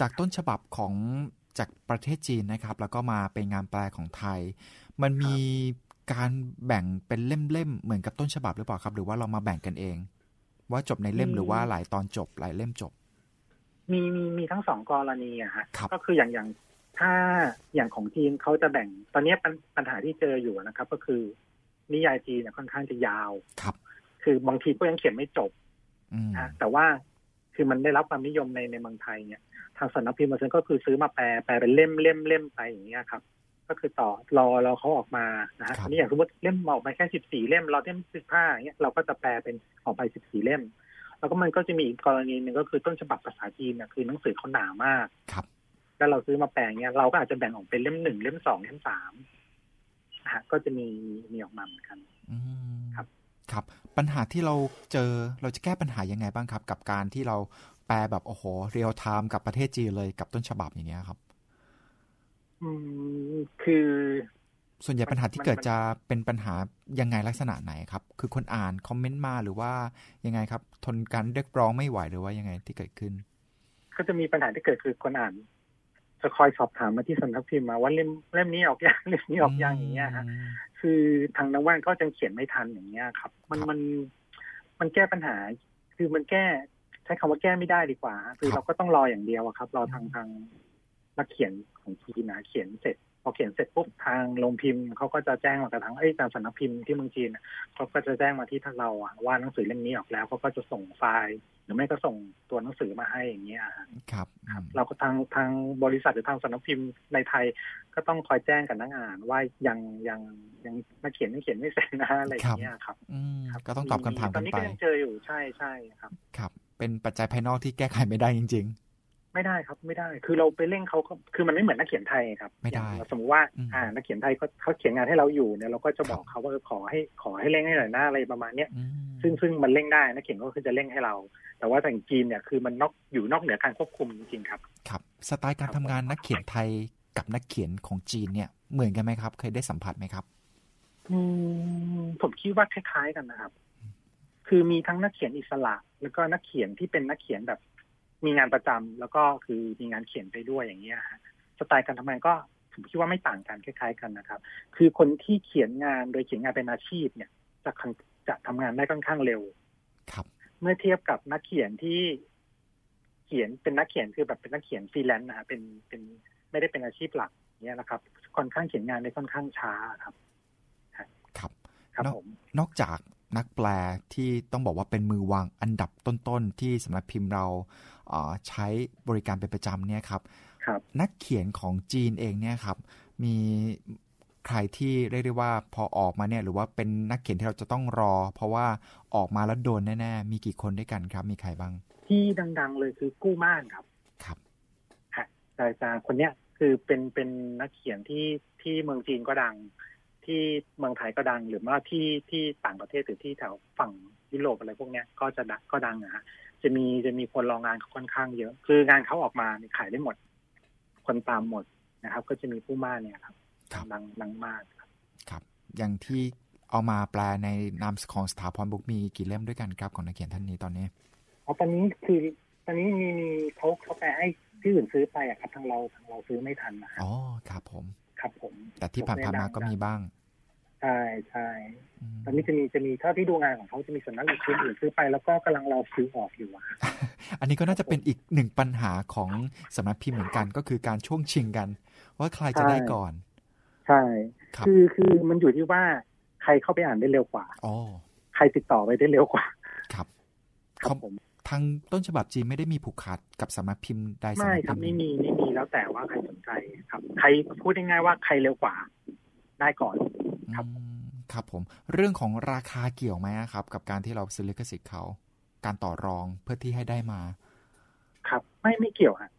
S1: จากต้นฉบับของ จากประเทศจีนนะครับ แล้วก็มาเป็นงานแปลของไทย มันมีการแบ่งเป็นเล่มๆเหมือนกับต้นฉบับหรือเปล่าครับ หรือว่าเรามาแบ่งกันเอง ว่าจบในเล่ม
S2: มี
S1: หรือว่าหลายตอนจบหลายเล่มจบ
S2: มีมีมีทั้งสองกรณีอะฮะ
S1: ครับ
S2: ก็คืออย่างอย่างถ้าอย่างของจีนเขาจะแบ่ง ตอนนี้ปัญปัญหาที่เจออยู่นะครับ ก็คือ นิยายจีนเนี่ยค่อนข้างจะยาว
S1: ครับ
S2: คือบางทีก็ยังเขียนไม่จบ
S1: อืม
S2: นะแต่ว่า คือมันได้รับความนิยมในในเมืองไทยเนี่ยทางสำนักพิมพ์มาซื้อก็คือซื้อมาแปลแปลเป็นเล่มเล่มเล่มไปอย่างเงี้ยครับ ก็คือต่อรอรอเขาออกมานะฮะ
S1: ครับ
S2: อันนี้อย่างสมมติเล่มออกมาแค่สิบสี่เล่ม เราเล่มสิบห้าอย่างเงี้ยเราก็จะแปลเป็นออกไปสิบสี่เล่ม แล้วก็มันก็จะมีอีกกรณีหนึ่งก็คือต้นฉบับภาษาจีนเนี่ยคือหนังสือเขาหนามาก
S1: ครับ
S2: แล้วเราซื้อมาแปลเนี่ยเราก็อาจจะแบ่งออกเป็นเล่มหนึ่งเล่มสองเล่มสามนะฮะก็จะมีมีออกมาเหมือนกัน
S1: อืม
S2: ครับ
S1: ครับ ปัญหาที่เราเจอเราจะแก้ปัญหายังไงบ้างครับ กับการที่เราแปลแบบโอ้โหเรียลไทม์กับประเทศจีนเลยกับต้นฉบับอย่างเงี้ยครับ
S2: อืมคือ
S1: ส่วนใหญ่ปัญหาที่
S2: มัน
S1: เกิด
S2: มัน
S1: จะเป็นปัญหายังไงลักษณะไหนครับ คือคนอ่านคอมเมนต์มาหรือว่ายังไงครับ ทนการเรียกร้องไม่ไหวหรือว่ายังไงที่เกิดขึ้น
S2: ก็จะมีปัญหาที่เกิดคือคนอ่าน จะคอยสอบถามมาที่สำนักพิมพ์มาว่าเล่มเล่มนี้ออกยังเล่มนี้ออกยังอย่างเงี้ยฮะ
S1: ม
S2: คือทางนักว่านก็จะเขียนไม่ทันอย่างเงี้ยครับ มัน
S1: ครับ
S2: มันมันแก้ปัญหา คือมันแก้ใช้คำว่าแก้ไม่ได้ดีกว่า คือ
S1: ครับ
S2: เราก็ต้องรออย่างเดียวอะครับ รอทางทางนักเขียนของจีนนะเขียนเสร็จพ อเขียนเสร็จปุ๊บทางโรงพิมพ์เขาก็จะแจ้งมากระทั่งเอ้ยทางสำนักพิมพ์ที่เมืองจีนเขาก็จะแจ้งมาที่ทางเราอะว่าหนังสือเล่มนี้ออกแล้วเขาก็จะส่งไฟล์ หรือไม่ก็ส่งตัวหนังสือมาให้อย่างเงี้ย
S1: ครับ
S2: เราก็ทางทางบริษัทหรือทางสำนักพิมพ์ในไทยก็ต้องคอยแจ้งกับนักอ่านว่ายังยังยังนักเขียนยังเขียนไม่เสร็จนะอะไรอย่างเงี้ยครับ
S1: ก็ต้องตอบคำถามกันไปตอน
S2: นี้ก็ยังเจออยู่ใช่ใช่ครับ
S1: ครับ เป็นปัจจัยภายนอกที่แก้ไขไม่ได้จริง
S2: ไม่ได้ครับไม่ได้ คือเราไปเร่งเขาคือมันไม่เหมือนนักเขียนไทยครับ
S1: ไม่ได้
S2: สมมติว่าอ่านักเขียนไทยเขาเขาเขียนงานให้เราอยู่เนี่ยเราก็จะบอกเขาว่าขอให้ขอให้เร่งให้หน่อยหน้าอะไรประมาณเนี้ยซึ่งซึ่งมันเร่งได้นักเขียนก็คือจะเร่งให้เรา แต่ว่าแต่งจีนเนี่ยคือมันนอกอยู่นอกเหนือการควบคุมจริงๆครับ
S1: ครับ สไตล์การทำงานนักเขียนไทยกับนักเขียนของจีนเนี่ยเหมือนกันไหมครับ เคยได้สัมผัสไหมครับ
S2: อืมผมคิดว่าคล้ายๆกันนะครับ คือมีทั้งนักเขียนอิสระ แล้วก็นักเขียนที่เป็นนักเขียนแบบ มีงานประจำแล้วก็คือมีงานเขียนไปด้วยอย่างเงี้ยฮะสไตล์การทำงานก็ผมคิดว่าไม่ต่างกันคล้าย ๆ กันนะครับ คือคนที่เขียนงานโดยเขียนงานเป็นอาชีพเนี่ยจะจะทำงานได้ค่อนข้างเร็ว
S1: ครับ
S2: เมื่อเทียบกับนักเขียนที่เขียนเป็นนักเขียนคือแบบเป็นนักเขียนฟรีแลนซ์นะเป็นเป็นไม่ได้เป็นอาชีพหลักเนี่ยนะครับค่อนข้างเขียนงานได้ค่อนข้างช้าครับ
S1: ครับ
S2: ครับผม
S1: นอกจากนักแปลที่ต้องบอกว่าเป็นมือวางอันดับต้นๆที่สำนักพิมพ์เรา ใช้บริการเป็นประจำเนี่ยครับ
S2: รบ
S1: นักเขียนของจีนเองเนี่ยครับ มีใครที่เรียกได้ว่าพอออกมาเนี่ย หรือว่าเป็นนักเขียนที่เราจะต้องรอ เพราะว่าออกมาแล้วโดนแน่ๆมีกี่คนด้วยกันครับ มีใครบ้าง
S2: ที่ดัง ๆ เลยคือกู้ม่านครับ
S1: ครับ
S2: ฮะแต่แต่คนเนี้ยคือเป็นเป็นนักเขียนที่ที่เมืองจีนก็ดัง ที่เมืองไทยก็ดังหรือว่าที่ที่ต่างประเทศหรือที่แถวฝั่งยุโรปอะไรพวกเนี้ยก็จะก็ดังนะฮะ จะมีจะมีคนรองงานค่อนข้างเยอะ คืองานเขาออกมาขายได้หมด คนตามหมดนะครับ ก็จะมีผู้มาเนี่ยครับดังดังมากครับ
S1: ครับ อย่างที่เอามาแปลในนามของสถาพรบุกมีกี่เล่มด้วยกันครับของนักเขียนท่านนี้ตอนนี้
S2: อ๋อตอนนี้คือตอนนี้มีมีเขาเขาแปลให้ที่อื่นซื้อไปอะครับทางเราทางเราซื้อไม่ทันนะครับ
S1: อ๋อครับผม
S2: ครับผม
S1: แต่ที่ผ่านมาก็มีบ้าง
S2: ใช่ใช่ตอนนี้จะมีจะมีเท่าที่ดูงานของเขาจะมีส่วนนั้นหรือซื้ออื่นซื้อไปแล้วก็กำลังรอซื้อออกอยู่
S1: อันนี้ก็น่าจะเป็นอีกหนึ่งปัญหาของสำนักพิมพ์เหมือนกันก็คือการช่วงชิงกัน ว่าใครจะได้ก่อน
S2: ใช่ คือคือมันอยู่ที่ว่าใครเข้าไปอ่านได้เร็วกว่า
S1: อ๋อ
S2: ใครติดต่อไปได้เร็วกว่า
S1: ครับ
S2: ครับผม
S1: ทางต้นฉบับจีนไม่ได้มีผูกขาดกับสำนักพิมพ์ใด
S2: สำนักพิมพ์ไม่ครับไม่มีไม่มีแล้วแต่ว่าใครสนใจครับ ใครพูดง่ายๆว่าใครเร็วกว่า ได้ก่อนครับ
S1: ครับผม เรื่องของราคาเกี่ยวไหมครับ กับการที่เราซื้อลิขสิทธิ์เขา การต่อรองเพื่อที่ให้ได้มา
S2: ครับ ไม่ไม่เกี่ยวฮะ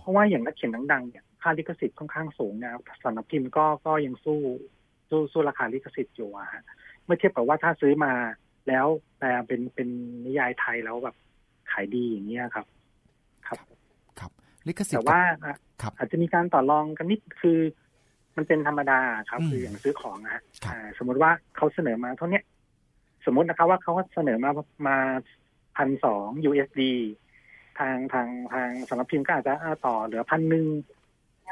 S2: เพราะว่าอย่างนักเขียนดังๆเนี่ยค่าลิขสิทธิ์ค่อนข้างสูงนะครับสำนักพิมพ์ก็ก็ยังสู้สู้สู้ราคาลิขสิทธิ์อยู่อะฮะเมื่อเทียบกับว่าถ้าซื้อมาแล้วแต่เป็นเป็นนิยายไทยแล้วแบบขายดีอย่างเงี้ยครับ ครับ
S1: ครับ ลิขสิทธิ์
S2: แต่ว่าอาจจะมีการต่อรองกันนิดคือ มันเป็นธรรมดาครับ คืออย่างซื้อของนะสมมติว่าเขาเสนอมาเท่านี้สมมตินะครับว่าเขาเสนอมามาพันสอง USD ทางทางทางสำนักพิมพ์ก็อาจจะต่อเหลือพันหนึ่ง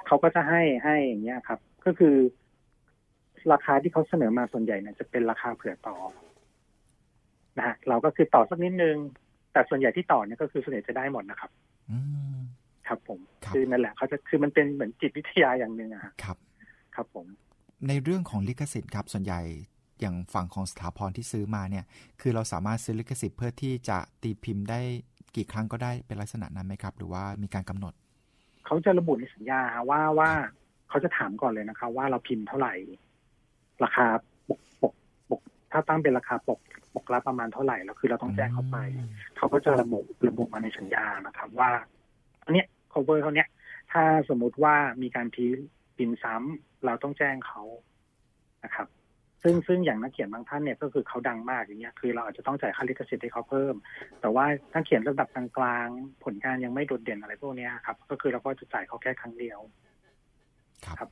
S2: เขาก็จะให้ให้อย่างเงี้ยครับ ก็คือ ราคาที่เขาเสนอมาส่วนใหญ่เนี่ยจะเป็นราคาเผื่อต่อนะฮะเราก็คือต่อสักนิดนึง แต่ส่วนใหญ่ที่ต่อเนี่ยก็คือส่วนใหญ่จะได้หมดนะครับครับผม คือนั่นแหละเขาจะคือมันเป็นเหมือนจิตวิทยาอย่างหนึ่งอะ
S1: ครับ
S2: ครับผม
S1: ในเรื่องของลิขสิทธิ์ครับส่วนใหญ่อย่างฝั่งของสถาพรที่ซื้อมาเนี่ย คือเราสามารถซื้อลิขสิทธิ์เพื่อที่จะตีพิมพ์ได้กี่ครั้งก็ได้เป็นลักษณะนั้นไหมครับ หรือว่ามีการกำหนด
S2: เขาจะระบุในสัญญาว่าว่าเขาจะถามก่อนเลยนะครับ ว่าเราพิมพ์เท่าไหร่ ราคาปกปกปก ถ้าตั้งเป็นราคาปกปกละประมาณเท่าไหร่แล้วคือเราต้องแจ้งเข้าไป เขาก็จะระบุระบุมาในสัญญานะครับ ว่าอันเนี้ย cover เขาเนี้ย ถ้าสมมุติว่ามีการพิมพ์พิมพ์ซ้ำ เราต้องแจ้งเขานะครับ ซึ่งซึ่งอย่างนักเขียนบางท่านเนี่ยก็คือเขาดังมากอย่างเงี้ยคือเราอาจจะต้องจ่ายค่าลิขสิทธิ์ให้เขาเพิ่ม แต่ว่าถ้าเขียนระดับกลางๆผลงานยังไม่โดดเด่นอะไรพวกนี้ครับ ก็คือเราก็จะจ่ายเขาแค่ครั้งเดียว
S1: ครับ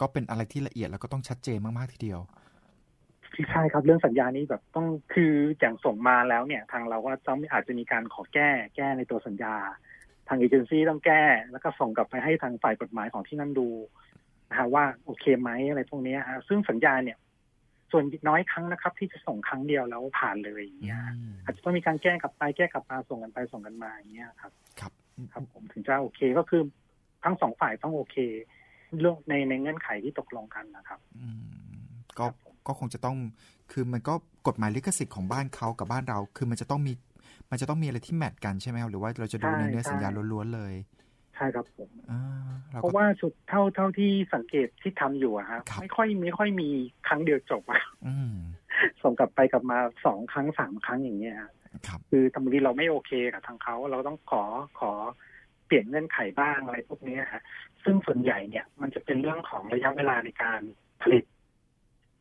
S1: ก็เป็นอะไรที่ละเอียดแล้วก็ต้องชัดเจนมาก ๆ ทีเดียว
S2: ใช่ครับเรื่องสัญญานี้แบบต้องคืออย่างส่งมาแล้วเนี่ย ทางเราก็ต้องอาจจะมีการขอแก้แก้ในตัวสัญญา ทางเอเจนซี่ต้องแก้ แล้วก็ส่งกลับไปให้ทางฝ่ายกฎหมายของที่นั่นดู นะฮะว่าโอเคไหมอะไรพวกนี้ฮะซึ่งสัญญาเนี่ย ส่วนน้อยครั้งนะครับ ที่จะส่งครั้งเดียวแล้วผ่านเลยอย่างเงี้ยอาจจะต้องมีการแก้กลับไปแก้กลับมาส่งกันไปส่งกันมาอย่างเงี้ยครับ
S1: ครับ
S2: ครับ ผมถึงจะโอเคก็คือทั้งสองฝ่ายต้องโอเคเรื่องในในเงื่อนไขที่ตกลงกันนะครับ
S1: อืมก็ก็คงจะต้องคือมันก็กฎหมายลิขสิทธิ์ของบ้านเขากับบ้านเรา คือมันจะต้องมี มันจะต้องมีอะไรที่แมทกันใช่ไหมครับหรือว่าเราจะดูในเนื้อสัญญาล้วนๆเลย
S2: ใช่ครับผม
S1: อ่า
S2: เพราะว่าสุดเท่าเท่าที่สังเกตที่ทำอยู่อะฮะ
S1: ครับ
S2: ไม่ค่อยไม่ค่อยมีครั้งเดียวจบอะ
S1: อืม
S2: ส่งกลับไปกลับมาสองครั้งสามครั้งอย่างเงี้ยฮะ
S1: ครับ
S2: คือทำทีเราไม่โอเคกับทางเขาเราต้องขอขอเปลี่ยนเงื่อนไขบ้างอะไรพวกเนี้ยฮะซึ่งส่วนใหญ่เนี่ย มันจะเป็นเรื่องของระยะเวลาในการผลิต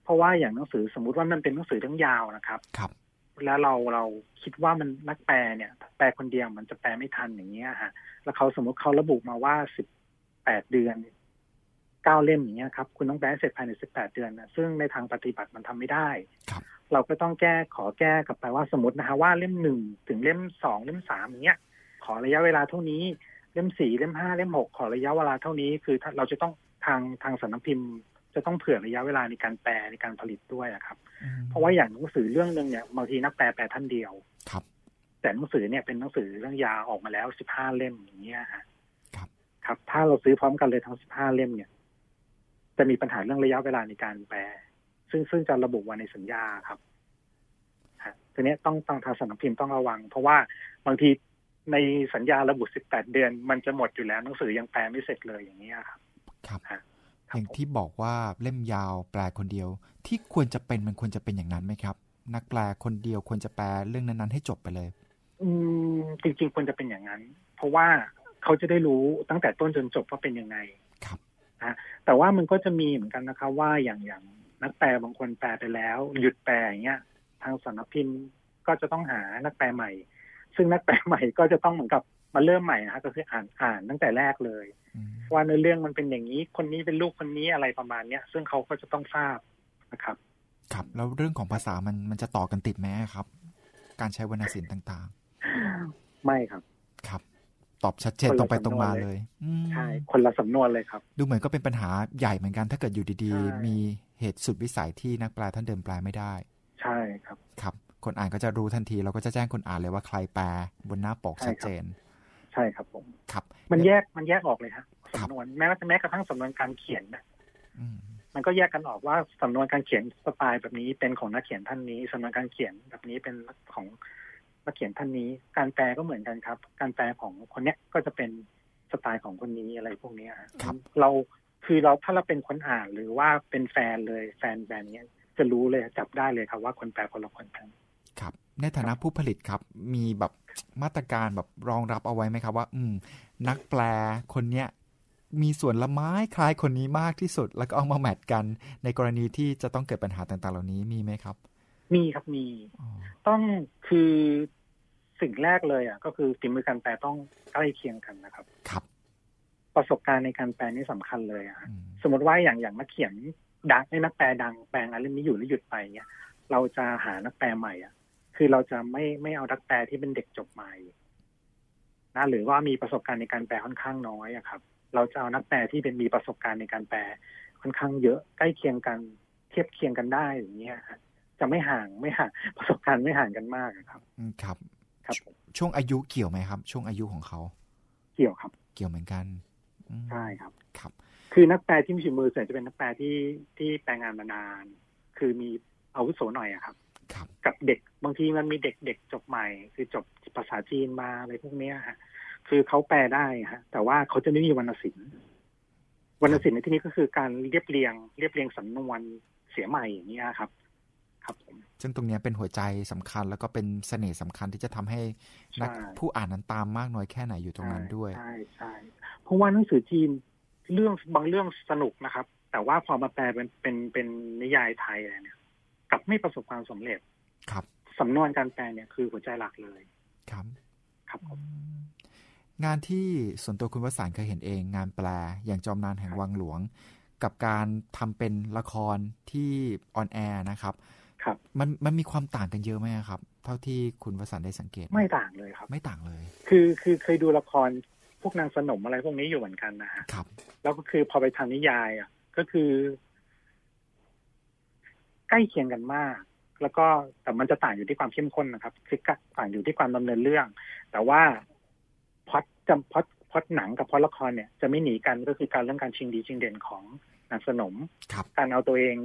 S2: เพราะว่าอย่างหนังสือสมมุติว่ามันเป็นหนังสือเรื่องยาวนะครับ
S1: ครับ
S2: แล้วเราเราคิดว่ามันนักแปลเนี่ย แปลคนเดียวมันจะแปลไม่ทันอย่างเงี้ยฮะ แล้วเขาสมมติเขาระบุมาว่าสิบแปดเดือนเก้าเล่มอย่างเงี้ยครับ คุณต้องแปลให้เสร็จภายในสิบแปดเดือนนะซึ่งในทางปฏิบัติมันทำไม่ได้
S1: ครับ
S2: เราก็ต้องแก้ขอแก้กลับไปว่าสมมตินะฮะว่าเล่มหนึ่งถึงเล่มสองเล่มสามอย่างเงี้ย ขอระยะเวลาเท่านี้เล่มสี่เล่มห้าเล่มหกขอระยะเวลาเท่านี้คือถ้าเราจะต้องทางทางสำนักพิมพ์ จะต้องเผื่อระยะเวลาในการแปลในการผลิตด้วยอะครับ
S1: อืม
S2: เพราะว่าอย่างหนังสือเรื่องหนึ่งเนี่ยบางทีนักแปลแปลท่านเดียว
S1: ครับ
S2: แต่หนังสือเนี่ยเป็นหนังสือเรื่องยาวออกมาแล้วสิบห้าเล่มอย่างเงี้ยฮะ
S1: ครับ
S2: ครับถ้าเราซื้อพร้อมกันเลยทั้งสิบห้าเล่มเนี่ย จะมีปัญหาเรื่องระยะเวลาในการแปล ซึ่งซึ่งจะระบุไว้ในสัญญาครับฮะทีนี้ต้องต้องทางสำนักพิมพ์ต้องระวัง เพราะว่าบางทีในสัญญาระบุสิบแปดเดือน มันจะหมดอยู่แล้วหนังสือยังแปลไม่เสร็จเลยอย่างเงี้ยครับ
S1: ครับ
S2: ฮะ
S1: อย่างที่บอกว่าเล่มยาวแปลคนเดียว ที่ควรจะเป็นมันควรจะเป็นอย่างนั้นไหมครับ นักแปลคนเดียวควรจะแปลเรื่องนั้นๆ ให้จบไปเลย
S2: อืมจริงๆควรจะเป็นอย่างนั้น เพราะว่าเขาจะได้รู้ตั้งแต่ต้นจนจบว่าเป็นยังไง
S1: ครับ
S2: แต่ว่ามันก็จะมีเหมือนกันนะคะว่าอย่างอย่างนักแปลบางคนแปลไปแล้ว หยุดแปลอย่างเงี้ย ทางสำนักพิมพ์ก็จะต้องหานักแปลใหม่ ซึ่งนักแปลใหม่ก็จะต้องเหมือนกับมาเริ่มใหม่นะคะก็คืออ่านอ่านตั้งแต่แรกเลย
S1: อืม
S2: ว่าในอเรื่องมันเป็นอย่างนี้ คนนี้เป็นลูกคนนี้อะไรประมาณเนี้ยซึ่งเขาก็จะต้องทราบนะครับ
S1: ครับ แล้วเรื่องของภาษามันมันจะต่อกันติดไหมครับ การใช้วรรณศิลป์ต่าง
S2: ไม่ครับ
S1: ๆครับ ตอบชัดเจน
S2: คนละ
S1: ตรงไปตรงมา
S2: สำนวน
S1: เล
S2: เลยย
S1: อืม
S2: ใช่คนละสำนวนเลยครับ
S1: ดูเหมือนก็เป็นปัญหาใหญ่เหมือนกันถ้าเกิดอยู่ดี
S2: ใช่
S1: ๆมีเหตุสุดวิสัยที่นักแปลท่านเดิมแปลไม่ได้
S2: ใช่ครับ
S1: ครับ คนอ่านก็จะรู้ทันที เราก็จะแจ้งคนอ่านเลยว่าใครแปลบนหน้าปก
S2: ใช่
S1: ชัด
S2: ครับ
S1: เจน
S2: ใช่ครับผม
S1: ครับ
S2: มันแยกมันแยกออกเลยฮะ
S1: ครับ
S2: สำนวนแม้ว่าแม้กระทั่งสำนวนการเขียนนะ
S1: อืม
S2: มันก็แยกกันออกว่าสำนวนการเขียนสไตล์แบบนี้เป็นของนักเขียนท่านนี้สำนวนการเขียนแบบนี้เป็นของนักเขียนท่านนี้ การแปลก็เหมือนกันครับ การแปลของคนเนี้ยก็จะเป็นสไตล์ของคนนี้อะไรพวกเนี้ยฮะ
S1: ครับ
S2: เราคือเราถ้าเราเป็นคนอ่านหรือว่าเป็นแฟนเลยแฟนแบรนด์เนี้ยจะรู้เลยจับได้เลยครับว่าคนแปลคนละคนกัน
S1: ครับ ในฐานะผู้ผลิตครับ มีแบบมาตรการแบบรองรับเอาไว้ไหมครับ ว่า อืม นักแปลคนเนี้ยมีส่วนละไม้คล้ายคนนี้มากที่สุด แล้วก็เอามาแมทกัน ในกรณีที่จะต้องเกิดปัญหาต่าง ๆ เหล่านี้มีไหมครับ
S2: มีครับมี
S1: อ๋อ
S2: ต้องคือสิ่งแรกเลยอะ ก็คือฝีมือการแปลต้องใกล้เคียงกันนะครับ
S1: ครับ
S2: ประสบการณ์ในการแปลนี่สำคัญเลยอะ
S1: อืม
S2: สมมติว่าอย่างอย่างนักเขียนดังในนักแปลดังแปลงานเรื่องนี้อยู่แล้วหยุดไปเนี่ยเราจะหานักแปลใหม่อะ คือเราจะไม่ไม่เอานักแปลที่เป็นเด็กจบใหม่นะหรือว่ามีประสบการณ์ในการแปลค่อนข้างน้อยอะครับ เราจะเอานักแปลที่เป็นมีประสบการณ์ในการแปลค่อนข้างเยอะใกล้เคียงกัน เทียบเคียงกันได้อย่างเงี้ยฮะจะไม่ห่างไม่ห่างประสบการณ์ไม่ห่างกันมากอะครับ
S1: อืมครับ
S2: ครับผม
S1: ช่วงอายุเกี่ยวไหมครับ ช่วงอายุของเขา
S2: เกี่ยวครับ
S1: เกี่ยวเหมือนกันอืม
S2: ใช่ครับ
S1: ครับ
S2: คือนักแปลที่มีฝีมือส่วนใหญ่จะเป็นนักแปลที่ที่แปลงานมานาน คือมีอาวุโสหน่อยอะครับ
S1: ครับ
S2: กับเด็กบางทีมันมีเด็กเด็กจบใหม่ คือจบภาษาจีนมาอะไรพวกเนี้ยฮะคือเขาแปลได้ฮะ แต่ว่าเขาจะไม่มีวรรณศิลป์วรรณศิลป์ในที่นี้ก็คือการเรียบเรียง เรียบเรียงสำนวนเสียใหม่อย่างเงี้ยครับ ครับผม
S1: ซึ่งตรงเนี้ยเป็นหัวใจสำคัญแล้วก็เป็นเสน่ห์สำคัญที่จะทำให้นัก
S2: ใช่
S1: ผู้อ่านนั้นตามมากน้อยแค่ไหนอยู่ตรงนั้นด้วย
S2: ใช่ใช่เพราะว่าหนังสือจีนเรื่องบางเรื่องสนุกนะครับ แต่ว่าพอมาแปลเป็นเป็นเป็นนิยายไทยอะไรเนี่ย กลับไม่ประสบความสำเร็จ
S1: ครับ
S2: สำนวนการแปลเนี่ยคือหัวใจหลักเลย
S1: ครับ
S2: ครับผม
S1: งานที่ส่วนตัวคุณวสันต์เคยเห็นเอง งานแปลอย่างจอมนางแห่งวังหลวง กับการทำเป็นละครที่ on air นะครับ
S2: ครับ
S1: มันมันมีความต่างกันเยอะไหมครับ เท่าที่คุณวสันต์ได้สังเกต
S2: ไม่ต่างเลยครับ
S1: ไม่ต่างเลย
S2: คือคือเคยดูละครพวกนางสนมอะไรพวกนี้อยู่เหมือนกันนะฮะ
S1: ครับ
S2: แล้วก็คือพอไปทางนิยายอะก็คือ ใกล้เคียงกันมาก แล้วก็แต่มันจะต่างอยู่ที่ความเข้มข้นนะครับ คือต่างอยู่ที่ความดำเนินเรื่อง แต่ว่าพล็อตจำ plot plot หนังกับพล็อตละครเนี่ยจะไม่หนีกันก็คือการเรื่องการชิงดีชิงเด่นของนางสนม
S1: ครับ
S2: การเอาตัวเอง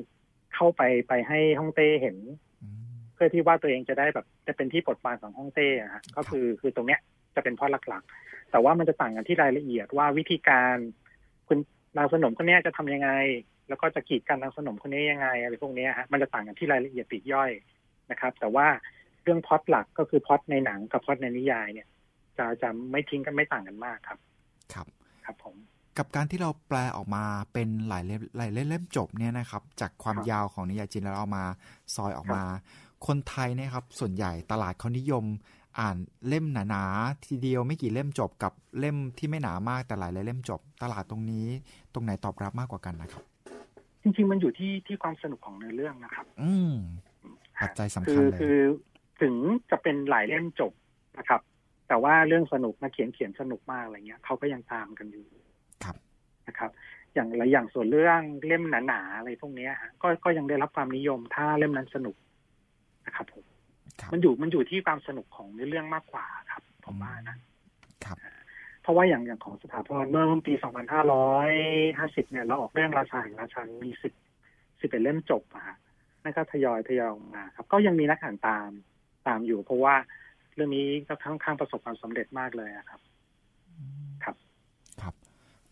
S2: เข้าไปไปให้ฮ่องเต้เห็น
S1: อืม
S2: เพื่อที่ว่าตัวเองจะได้แบบจะเป็นที่ปลดปรานของฮ่องเต้อะฮะก็คือคือตรงเนี้ยจะเป็นพล็อตหลักๆ แต่ว่ามันจะต่างกันที่รายละเอียดว่าวิธีการคุณนางสนมคนเนี้ยจะทำยังไง แล้วก็จะกีดกันนางสนมคนนี้ยังไงอะไรพวกเนี้ยฮะมันจะต่างกันที่รายละเอียดปลีกย่อยนะครับ แต่ว่าเรื่องพล็อตหลักก็คือพล็อตในหนังกับพล็อตในนิยายเนี่ย จะจะไม่ทิ้งกันไม่ต่างกันมากครับ
S1: ครับ
S2: ครับผม
S1: กับการที่เราแปลออกมาเป็นหลายเล่มหลายเล่มจบเนี่ยนะครับ จากความ
S2: ครับ
S1: ยาวของนิยายจีนแล้วเอามาซอยออกมา คนไทยเนี่ยครับ ส่วนใหญ่ตลาดเขานิยมอ่านเล่มหนาๆทีเดียวไม่กี่เล่มจบกับเล่มที่ไม่หนามากแต่หลายเล่มจบ ตลาดตรงนี้ ตรงไหนตอบรับมากกว่ากันนะครับ
S2: จริง ๆ มันอยู่ที่ที่ความสนุกของเนื้อเรื่องนะครับ
S1: อืมปัจจัยสำ
S2: คื
S1: คัญ
S2: อ
S1: เลย
S2: คือถึงจะเป็นหลายเล่มจบนะครับ แต่ว่าเรื่องสนุกนะเขียนเขียนสนุกมากอะไรเงี้ยเขาก็ยังตามกันอยู่
S1: ครับ
S2: นะครับ อย่างละอย่างส่วนเรื่องเล่มหนาๆอะไรพวกเนี้ยฮะก็ก็ยังได้รับความนิยมถ้าเล่มนั้นสนุกนะครับผม
S1: ครับ
S2: มันอยู่มันอยู่ที่ความสนุกของเนื้อเรื่องมากกว่าครับ ผมว่านะ
S1: ครับ
S2: เพราะว่าอย่างอย่างของสถาพรเมื่อปี 2550 เนี่ย เราออกเรื่องราชาแห่งราชันมีสิบสิบเอ็ดเล่มจบอะฮะนั่นก็ทยอยทยอยออกมาครับ ก็ยังมีนักอ่านตามตามอยู่ เพราะว่าเรื่องนี้ก็ค่อนข้างประสบความสำเร็จมากเลยอะครับ ครับ
S1: ครับ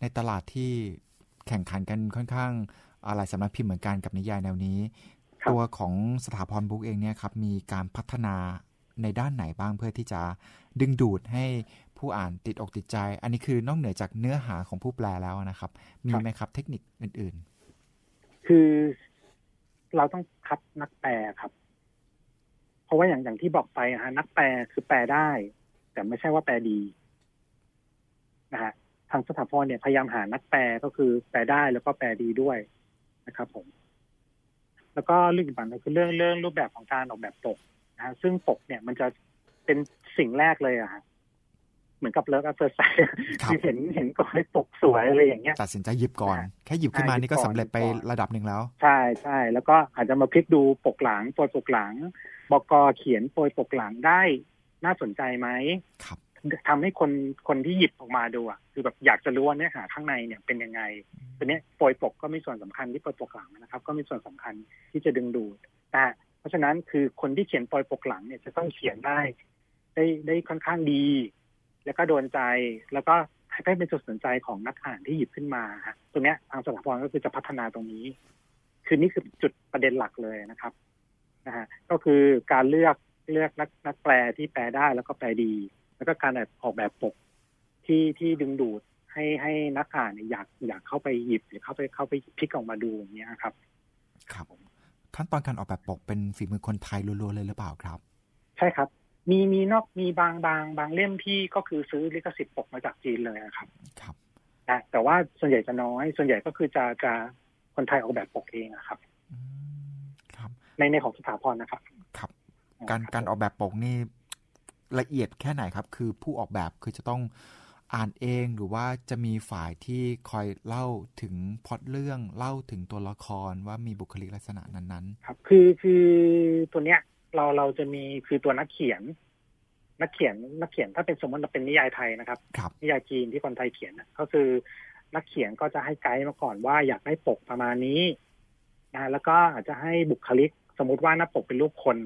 S1: ในตลาดที่แข่งขันกันค่อนข้างอะไรสำนักพิมพ์เหมือนกันกับนิยายแนวนี้
S2: ครับ
S1: ตัวของสถาพรบุ๊กเองเนี่ยครับ มีการพัฒนาในด้านไหนบ้างเพื่อที่จะดึงดูดให้ ผู้อ่านติดอกติดใจ อันนี้คือนอกเหนือจากเนื้อหาของผู้แปลแล้วนะครับ มีไหมครับ เทคนิคอื่น
S2: คือเราต้องคัดนักแปลครับ เพราะว่าอย่างอย่างที่บอกไปอะฮะนักแปลคือแปลได้ แต่ไม่ใช่ว่าแปลดีนะฮะทางสถาพรเนี่ยพยายามหานักแปลก็คือแปลได้แล้วก็แปลดีด้วยนะครับ ผม แล้วก็เรื่องอีกอย่างหนึงคือเรื่องเรื่องรูปแบบของการออกแบบปกนะฮะซึ่งปกเนี่ยมันจะเป็นสิ่งแรกเลยอะฮะ เหมือนกับเลิฟอัฟเฟอร์ไซ
S1: ครับ
S2: ที่เห็นเห็นก็ให้ปกสวยอะไรอย่างเงี้ย
S1: ๆตัดสินใจหยิบก่อน
S2: อ่า
S1: แค่หยิบขึ้นมา
S2: อ่าหยิบ
S1: นี่ก็
S2: ก่อน
S1: สำเร็จไป
S2: หยิบก่อน
S1: ระดับหนึ่งแล้ว
S2: ใช่ใช่แล้วก็อาจจะมาพลิกดูปกหลังโปรยปกหลังบกเขียนโปรยปกหลังได้น่าสนใจไหม
S1: ครับ
S2: ทำให้คนคนที่หยิบออกมาดูอะคือแบบอยากจะรู้ว่าเนื้อหาข้างในเนี่ยเป็นยังไงตัวเนี้ยโปรยปกก็มีส่วนสำคัญที่โปรยปกหลังนะครับ ก็มีส่วนสำคัญที่จะดึงดูดแต่เพราะฉะนั้นคือคนที่เขียนโปรยปกหลังเนี่ยจะต้องเขียนได้ ได้ได้ค่อนข้างดี แล้วก็โดนใจ แล้วก็ให้เป็นจุดสนใจของนักอ่านที่หยิบขึ้นมาฮะตรงเนี้ยทางสถาพรก็คือจะพัฒนาตรงนี้ คือนี่คือจุดประเด็นหลักเลยนะครับนะฮะก็คือการเลือกเลือกนักนักแปลที่แปลได้แล้วก็แปลดี แล้วก็การออกแบบปกที่ที่ดึงดูดให้ให้นักอ่านเนี่ยอยากอยากเข้าไปหยิบหรือเข้าไปเข้าไปพลิกออกมาดูอย่างเงี้ยครับ
S1: ครับขั้นตอนการออกแบบปกเป็นฝีมือคนไทยล้วนๆเลยหรือเปล่าครับ
S2: ใช่ครับ มีมีนอกมีบางบางบางเล่มที่ก็คือซื้อลิขสิทธิ์ปกมาจากจีนเลยนะครับ
S1: ครับ
S2: นะแต่ว่าส่วนใหญ่จะน้อย ส่วนใหญ่ก็คือจะจะคนไทยออกแบบปกเองอะครับ
S1: อืมครับ
S2: ในในของสถาพรนะครับ
S1: ครับ การการออกแบบปกนี่ละเอียดแค่ไหนครับ คือผู้ออกแบบคือจะต้องอ่านเองหรือว่าจะมีฝ่ายที่คอยเล่าถึงพล็อตเรื่องเล่าถึงตัวละครว่ามีบุคลิกลักษณะนั้น
S2: ครับ คือคือตัวเนี้ย เราเราจะมีคือตัวนักเขียน นักเขียนนักเขียนถ้าเป็นสมมติเราเป็นนิยายไทยนะครับ
S1: ๆครับ
S2: นิยายจีนที่คนไทยเขียนน่ะก็คือนักเขียนก็จะให้ไกด์มาก่อนว่าอยากได้ปกประมาณนี้นะแล้วก็อาจจะให้บุคลิก สมมติว่าหน้าปกเป็นรูปคน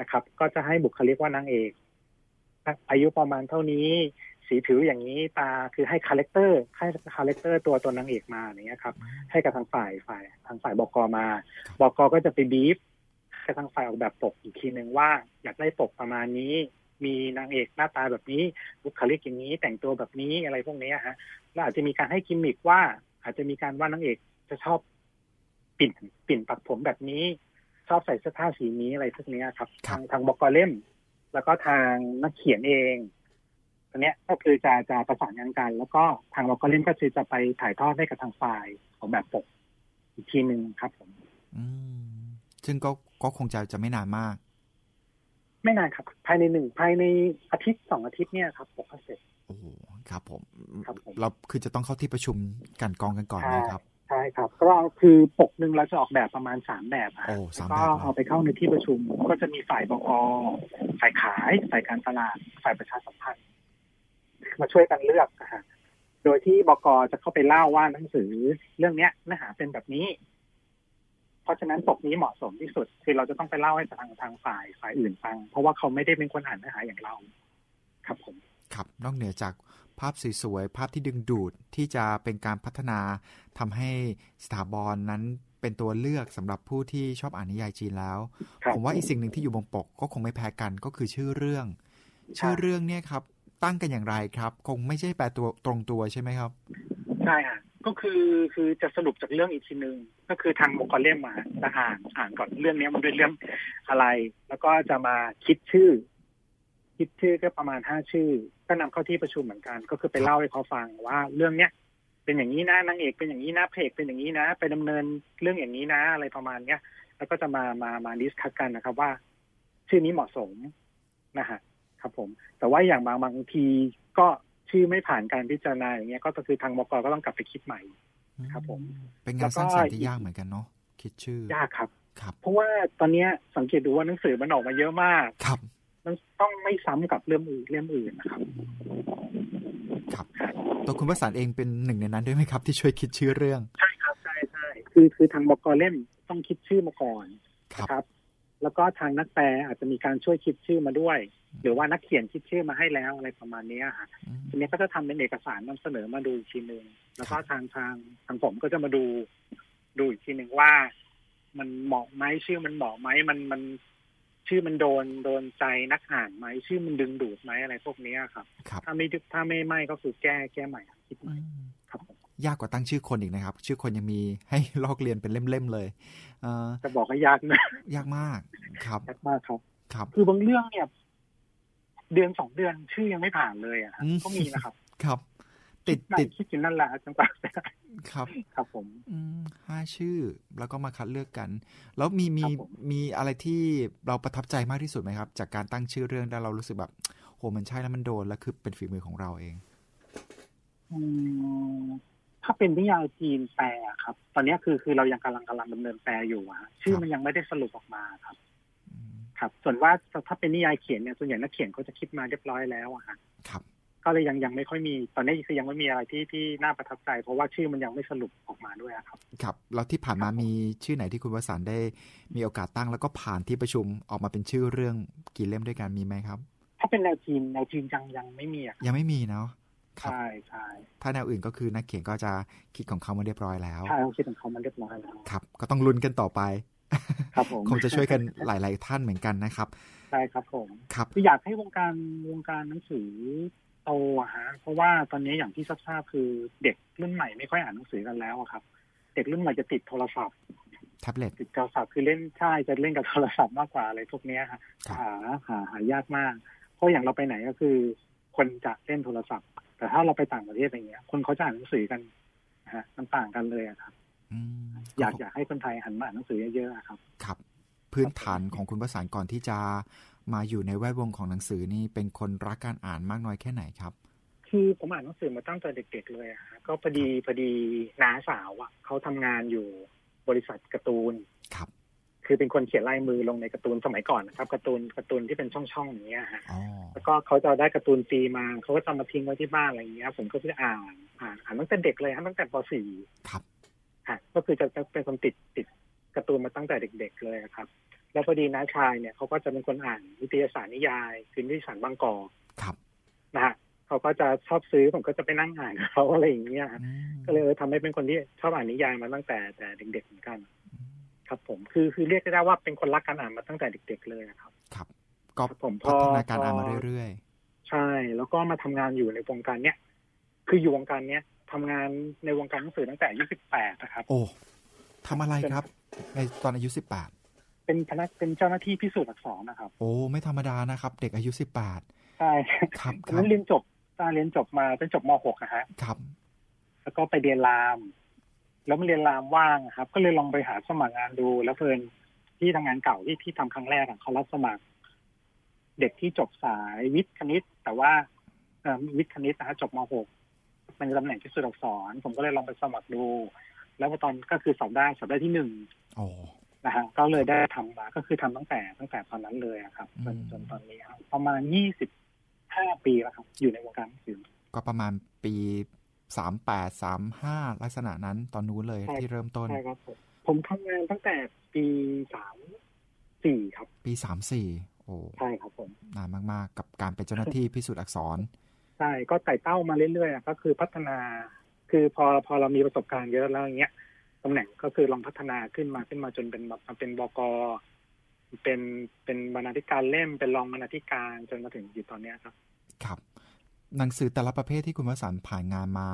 S2: นะครับ ก็จะให้บุคลิกว่านางเอกอายุประมาณเท่านี้ สีผิวอย่างนี้ตาคือให้ character ให้ character ตัวตัวนางเอกมาอย่างเงี้ยครับ ให้กับทางฝ่ายฝ่ายทางฝ่าย บ.ก.มา บ.ก.ก็จะไป brief ให้ทางฝ่ายออกแบบปกอีกทีหนึ่งว่า อยากได้ปกประมาณนี้ มีนางเอกหน้าตาแบบนี้บุคลิกอย่างนี้แต่งตัวแบบนี้อะไรพวกนี้ฮะแล้วอาจจะมีการให้กิมมิกว่า อาจจะมีการว่านางเอกจะชอบปิ่นปิ่นปักผมแบบนี้ ชอบใส่เสื้อผ้าสีนี้อะไรพวกนี้ครับ
S1: ครับ
S2: ทางทาง บ.ก.เล่ม แล้วก็ทางนักเขียนเองตอนเนี้ยก็คือจะจะประสานงานกัน แล้วก็ทางบกเล่มก็คือจะไปถ่ายทอดให้กับทางฝ่ายของแบบปกอีกทีหนึ่งครับผม
S1: อืมซึ่งก็ ก็คงจะจะไม่นานมาก
S2: ไม่นานครับ ภายในหนึ่งภายในอาทิตย์สองอาทิตย์เนี่ยครับปกก็เสร็จ
S1: โอ้โหครับผม
S2: ครับผม
S1: เราคือจะต้องเข้าที่ประชุมกันกองกันก่อนนะครับ
S2: ใช่ครับก็คือปกหนึ่งเราจะออกแบบประมาณสามแบบอะ
S1: โอ้สาม
S2: แล้ว
S1: แบ
S2: ก็
S1: บเลย
S2: เอาไปเข้าในที่ประชุม ก็จะมีฝ่ายบกฝ่ายขายฝ่ายการตลาดฝ่ายประชาสัมพันธ์ มาช่วยกันเลือกนะฮะโดยที่บกจะเข้าไปเล่าว่าหนังสือเรื่องเนี้ยเนื้อหาเป็นแบบนี้เพ ราะฉะนั้นปกนี้เหมาะสมที่สุด คือเราจะต้องไปเล่าให้ทางทางฝ่ายฝ่ายอื่นฟัง เพราะว่าเขาไม่ได้เป็นคนอ่านเนื้อหาอย่างเรา ครับผม
S1: ครับ นอกเหนือจากภาพสวยๆ ภาพที่ดึงดูดที่จะเป็นการพัฒนาทำให้สถาบันนั้นเป็นตัวเลือกสำหรับผู้ที่ชอบอ่านนิยายจีนแล้ว
S2: ครับ
S1: ผมว่าอีกสิ่งหนึ่งที่อยู่บนปกก็คงไม่แพ้กันก็คือชื่อเรื่อง ชื่อเรื่องเนี่ยครับ ตั้งกันอย่างไรครับ คงไม่ใช่แปลตัวตรงตัวใช่ไหมครับ
S2: ใช่ค่ะ ก็คือคือจะสรุปจากเรื่องอีกทีหนึ่งก็คือทางบกเล่มมาจะอ่านอ่านก่อนเรื่องนี้มันเป็นเรื่องอะไร แล้วก็จะมาคิดชื่อ คิดชื่อก็ประมาณห้าชื่อ ก็นำเข้าที่ประชุมเหมือนกัน ก็คือไปเล่าให้เขาฟังว่าเรื่องเนี้ยเป็นอย่างนี้นะนางเอกเป็นอย่างนี้นะเอกเป็นอย่างนี้นะ ไปดำเนินเรื่องอย่างนี้นะ อะไรประมาณเนี้ย แล้วก็จะมามามาดิสคัสกันนะครับว่า ชื่อนี้เหมาะสมนะฮะครับผม แต่ว่าอย่างบางบางทีก็ ชื่อไม่ผ่านการพิจารณาอย่างเงี้ยก็คือทางบกก็ต้องกลับไปคิดใหม่ครับ ผม
S1: เป็นงานสร้างสรรค์ที่ยากเหมือนกันเนาะคิดชื่อ
S2: ยากครับ
S1: ครับ
S2: เพราะว่าตอนเนี้ยสังเกตดูว่าหนังสือมันออกมาเยอะมาก
S1: ครับ
S2: มันต้องไม่ซ้ำกับเรื่องอื่นเรื่องอื่นนะครับ
S1: ครับตัวคุณวสันต์เองเป็นหนึ่งในนั้นด้วยไหมครับ ที่ช่วยคิดชื่อเรื่อง
S2: ใช่ครับใช่ใช่คือคือทางบกเล่มต้องคิดชื่อมาก่อน
S1: ครับ
S2: นะครับ แล้วก็ทางนักแปลอาจจะมีการช่วยคิดชื่อมาด้วย หรือว่านักเขียนคิดชื่อมาให้แล้วอะไรประมาณเนี้ยค่ะ
S1: อืม
S2: ทีนี้ก็จะทำเป็นเอกสารนำเสนอมาดูอีกทีหนึ่งแล้วก็
S1: ครับ
S2: ทางทางทางผมก็จะมาดู ดูอีกทีหนึ่งว่า มันเหมาะไหมชื่อมันเหมาะไหมมันมันชื่อมันโดนโดนใจนักอ่านไหมชื่อมันดึงดูดไหมอะไรพวกเนี้ยครับ
S1: ครับ
S2: ถ้าไม่ดึถ้าไม่ไม่ก็คือแก้แก้ใหม่คิดให
S1: อื
S2: ม่
S1: ม
S2: ครับผม
S1: ยากกว่าตั้งชื่อคนอีกนะครับ ชื่อคนยังมีให้ลอกเรียนเป็นเล่มๆเลยเอ่อ
S2: จะบอกว่ายากนะ
S1: ยากมากครับ
S2: ยากมากครับ
S1: ครับ
S2: คือบางเรื่องเนี่ย เดือนสองเดือนชื่อยังไม่ผ่านเลยอะ
S1: อืม
S2: ก็มีนะครับ
S1: ครับ ติด
S2: นั่ง
S1: ติด
S2: คิดอยู่นั่นแหละจังหวะ
S1: ครับ
S2: ครับผม
S1: อืมห้าชื่อ แล้วก็มาคัดเลือกกัน แล้วมีมี
S2: ครับผม
S1: มีอะไรที่เราประทับใจมากที่สุดไหมครับ จากการตั้งชื่อเรื่องแล้วเรารู้สึกแบบโหมันใช่แล้วมันโดนแล้วคือเป็นฝีมือของเราเอง
S2: อืม ถ้าเป็นนิยายจีนแปลอะครับ ตอนนี้คือคือเรายังกำลังกำลังดำเนินแปลอยู่อะฮะชื่อมันยังไม่ได้สรุปออกมาครับ
S1: อืม
S2: ครับ ส่วนว่าถ้าเป็นนิยายเขียนเนี่ยส่วนใหญ่นักเขียนเขาจะคิดมาเรียบร้อยแล้วอะฮะ
S1: ครับ
S2: ก็เลยยังยังไม่ค่อยมี ตอนนี้คือยังไม่มีอะไรที่ที่น่าประทับใจ เพราะว่าชื่อมันยังไม่สรุปออกมาด้วยอะครับ
S1: ครับ แล้วที่ผ่านมามีชื่อไหนที่คุณวสันต์ได้มีโอกาสตั้งแล้วก็ผ่านที่ประชุมออกมาเป็นชื่อเรื่องกี่เล่มด้วยกันมีไหมครับ
S2: ถ้าเป็นแนวจีนแนวจีนยังยังไม่มีอะครับ
S1: ยังไม่มีเนาะครับ
S2: ใช่ใช่
S1: ถ้าแนวอื่นก็คือนักเขียนก็จะคิดของเขามาเรียบร้อยแล้ว
S2: ใช่เขาคิดของเขามันเรียบร้อยแล้ว
S1: ครับ ก็ต้องลุ้นกันต่อไป
S2: ครับผม
S1: คงจะช่วยกันหลาย ๆ ท่านเหมือนกันนะครับ
S2: ใช่ครับผม
S1: ครับ
S2: คืออยากให้วงการวงการหนังสือโตอะฮะเพราะว่าตอนนี้อย่างที่ทราบๆคือเด็กรุ่นใหม่ไม่ค่อยอ่านหนังสือกันแล้วอะครับ เด็กรุ่นใหม่จะติดโทรศัพท์
S1: แท็บเล็ต
S2: ติดโทรศัพท์คือเล่นใช่จะเล่นกับโทรศัพท์มากกว่าอะไรพวกเนี้ยฮะ
S1: ครับ
S2: หาหาหายากมาก เพราะอย่างเราไปไหนก็คือ คนจะเล่นโทรศัพท์ แต่ถ้าเราไปต่างประเทศอย่างเงี้ย คนเขาจะอ่านหนังสือกันนะฮะมันต่างกันเลยอะครับ
S1: อืม
S2: อยากอยากให้คนไทยหันมาอ่านหนังสือเยอะๆอะครับ
S1: ครับ พื้นฐานของคุณประสานก่อนที่จะมาอยู่ในแวดวงของหนังสือนี่เป็นคนรักการอ่านมากน้อยแค่ไหนครับ
S2: คือผมอ่านหนังสือมาตั้งแต่เด็ก ๆ เลยอะฮะก็พอดีพอดีน้าสาวอะเขาทำงานอยู่บริษัทการ์ตูน
S1: ครับ
S2: คือเป็นคนเขียนลายมือลงในการ์ตูนสมัยก่อนนะครับการ์ตูนการ์ตูนที่เป็นช่องๆอย่างเงี้ยฮะ
S1: อ๋อ
S2: แล้วก็เขาจะได้การ์ตูนฟรีมาเขาก็จะมาทิ้งไว้ที่บ้านอะไรอย่างเงี้ยผมก็จะอ่านอ่านอ่านตั้งแต่เด็กเลยฮะตั้งแต่ป .4
S1: ครับ
S2: ฮะก็คือจะจะเป็นคนติดติดการ์ตูนมาตั้งแต่เด็ก ๆ เลยครับ แล้วพอดีน้าชายเนี่ยเขาก็จะเป็นคนอ่านวิทยาศาสตร์นิยายคือนิตยสารบางกอก
S1: ครับ
S2: นะฮะเขาก็จะชอบซื้อผมก็จะไปนั่งอ่านกับเขาอะไรอย่างเงี้ยฮะ
S1: อืม
S2: ก็เลยทำให้เป็นคนที่ชอบอ่านนิยายมาตั้งแต่แต่เด็กๆเหมือนกัน ครับผมคือคือเรียกได้ว่าเป็นคนรักการอ่านมาตั้งแต่เด็ก ๆ เลยนะครับ
S1: ครับ ก็
S2: ครับผมพ
S1: พั
S2: อ
S1: ฒนาการอ่านมา
S2: พอ
S1: เรื่อย
S2: ใช่ แล้วก็มาทำงานอยู่ในวงการเนี้ยคืออยู่วงการเนี้ยทำงานในวงการหนังสือตั้งแต่อายุสิบแปดนะครับ
S1: ๆโอ้ทำอะไรครับในตอนอายุสิบแปด
S2: เป็นพนักเป็นเจ้าหน้าที่พิสูจน์อักษรนะครับ
S1: โอ้ไม่ธรรมดานะครับ เด็กอายุสิบแปด
S2: ใช่
S1: ครับ
S2: ต
S1: ค
S2: อน
S1: รับ
S2: นั้นเรียนจบตอนเรียนจบมาเป็นจบม .6 นะฮะ
S1: ครับ
S2: แล้วก็ไปเรียนราม แล้วมาเรียนรามว่างอะครับ ก็เลยลองไปหาสมัครงานดู แล้วเพิ่นที่ทำงานเก่าที่ที่ทำครั้งแรกอะเขารับสมัคร เด็กที่จบสายวิทย์คณิต แต่ว่าเอ่อวิทย์คณิตนะฮะจบม .6 เป็นตำแหน่งพิสูจน์อักษร ผมก็เลยลองไปสมัครดู แล้วพอตอนก็คือสอบได้สอบได้ที่หนึ่ง
S1: โอ้
S2: นะฮะก็เลยได้ทำมาก็คือทำตั้งแต่ตั้งแต่ตอนนั้นเลยอะครับจน
S1: อืม
S2: จนตอนนี้ครับประมาณยี่สิบห้าปีแล้วครับ อยู่ในวงการหนังสือ
S1: ก็ประมาณปี สามแปดสามห้าลักษณะนั้นตอนนู้นเลยที่เริ่มต้น
S2: ใช่ครับผมผมทำงานตั้งแต่ปีสามสี่ครับ
S1: ปีสามสี่โอ้
S2: ใช่ครับผม
S1: นานมาก ๆ กับการเป็นเจ้าหน้าที่พิสูจน์อักษร
S2: ใช่ก็ไต่เต้ามาเรื่อยๆก็คือพัฒนา คือพอพอเรามีประสบการณ์เยอะแล้วอย่างเงี้ยตำแหน่งก็คือลองพัฒนาขึ้นมาขึ้นมาจนเป็นแบบมาเป็นบกเป็นเป็นบรรณาธิการเล่มเป็นรองบรรณาธิการจนมาถึงอยู่ตอนเนี้ยครับ
S1: ครับ หนังสือแต่ละประเภทที่คุณวสันต์ผ่านงานมา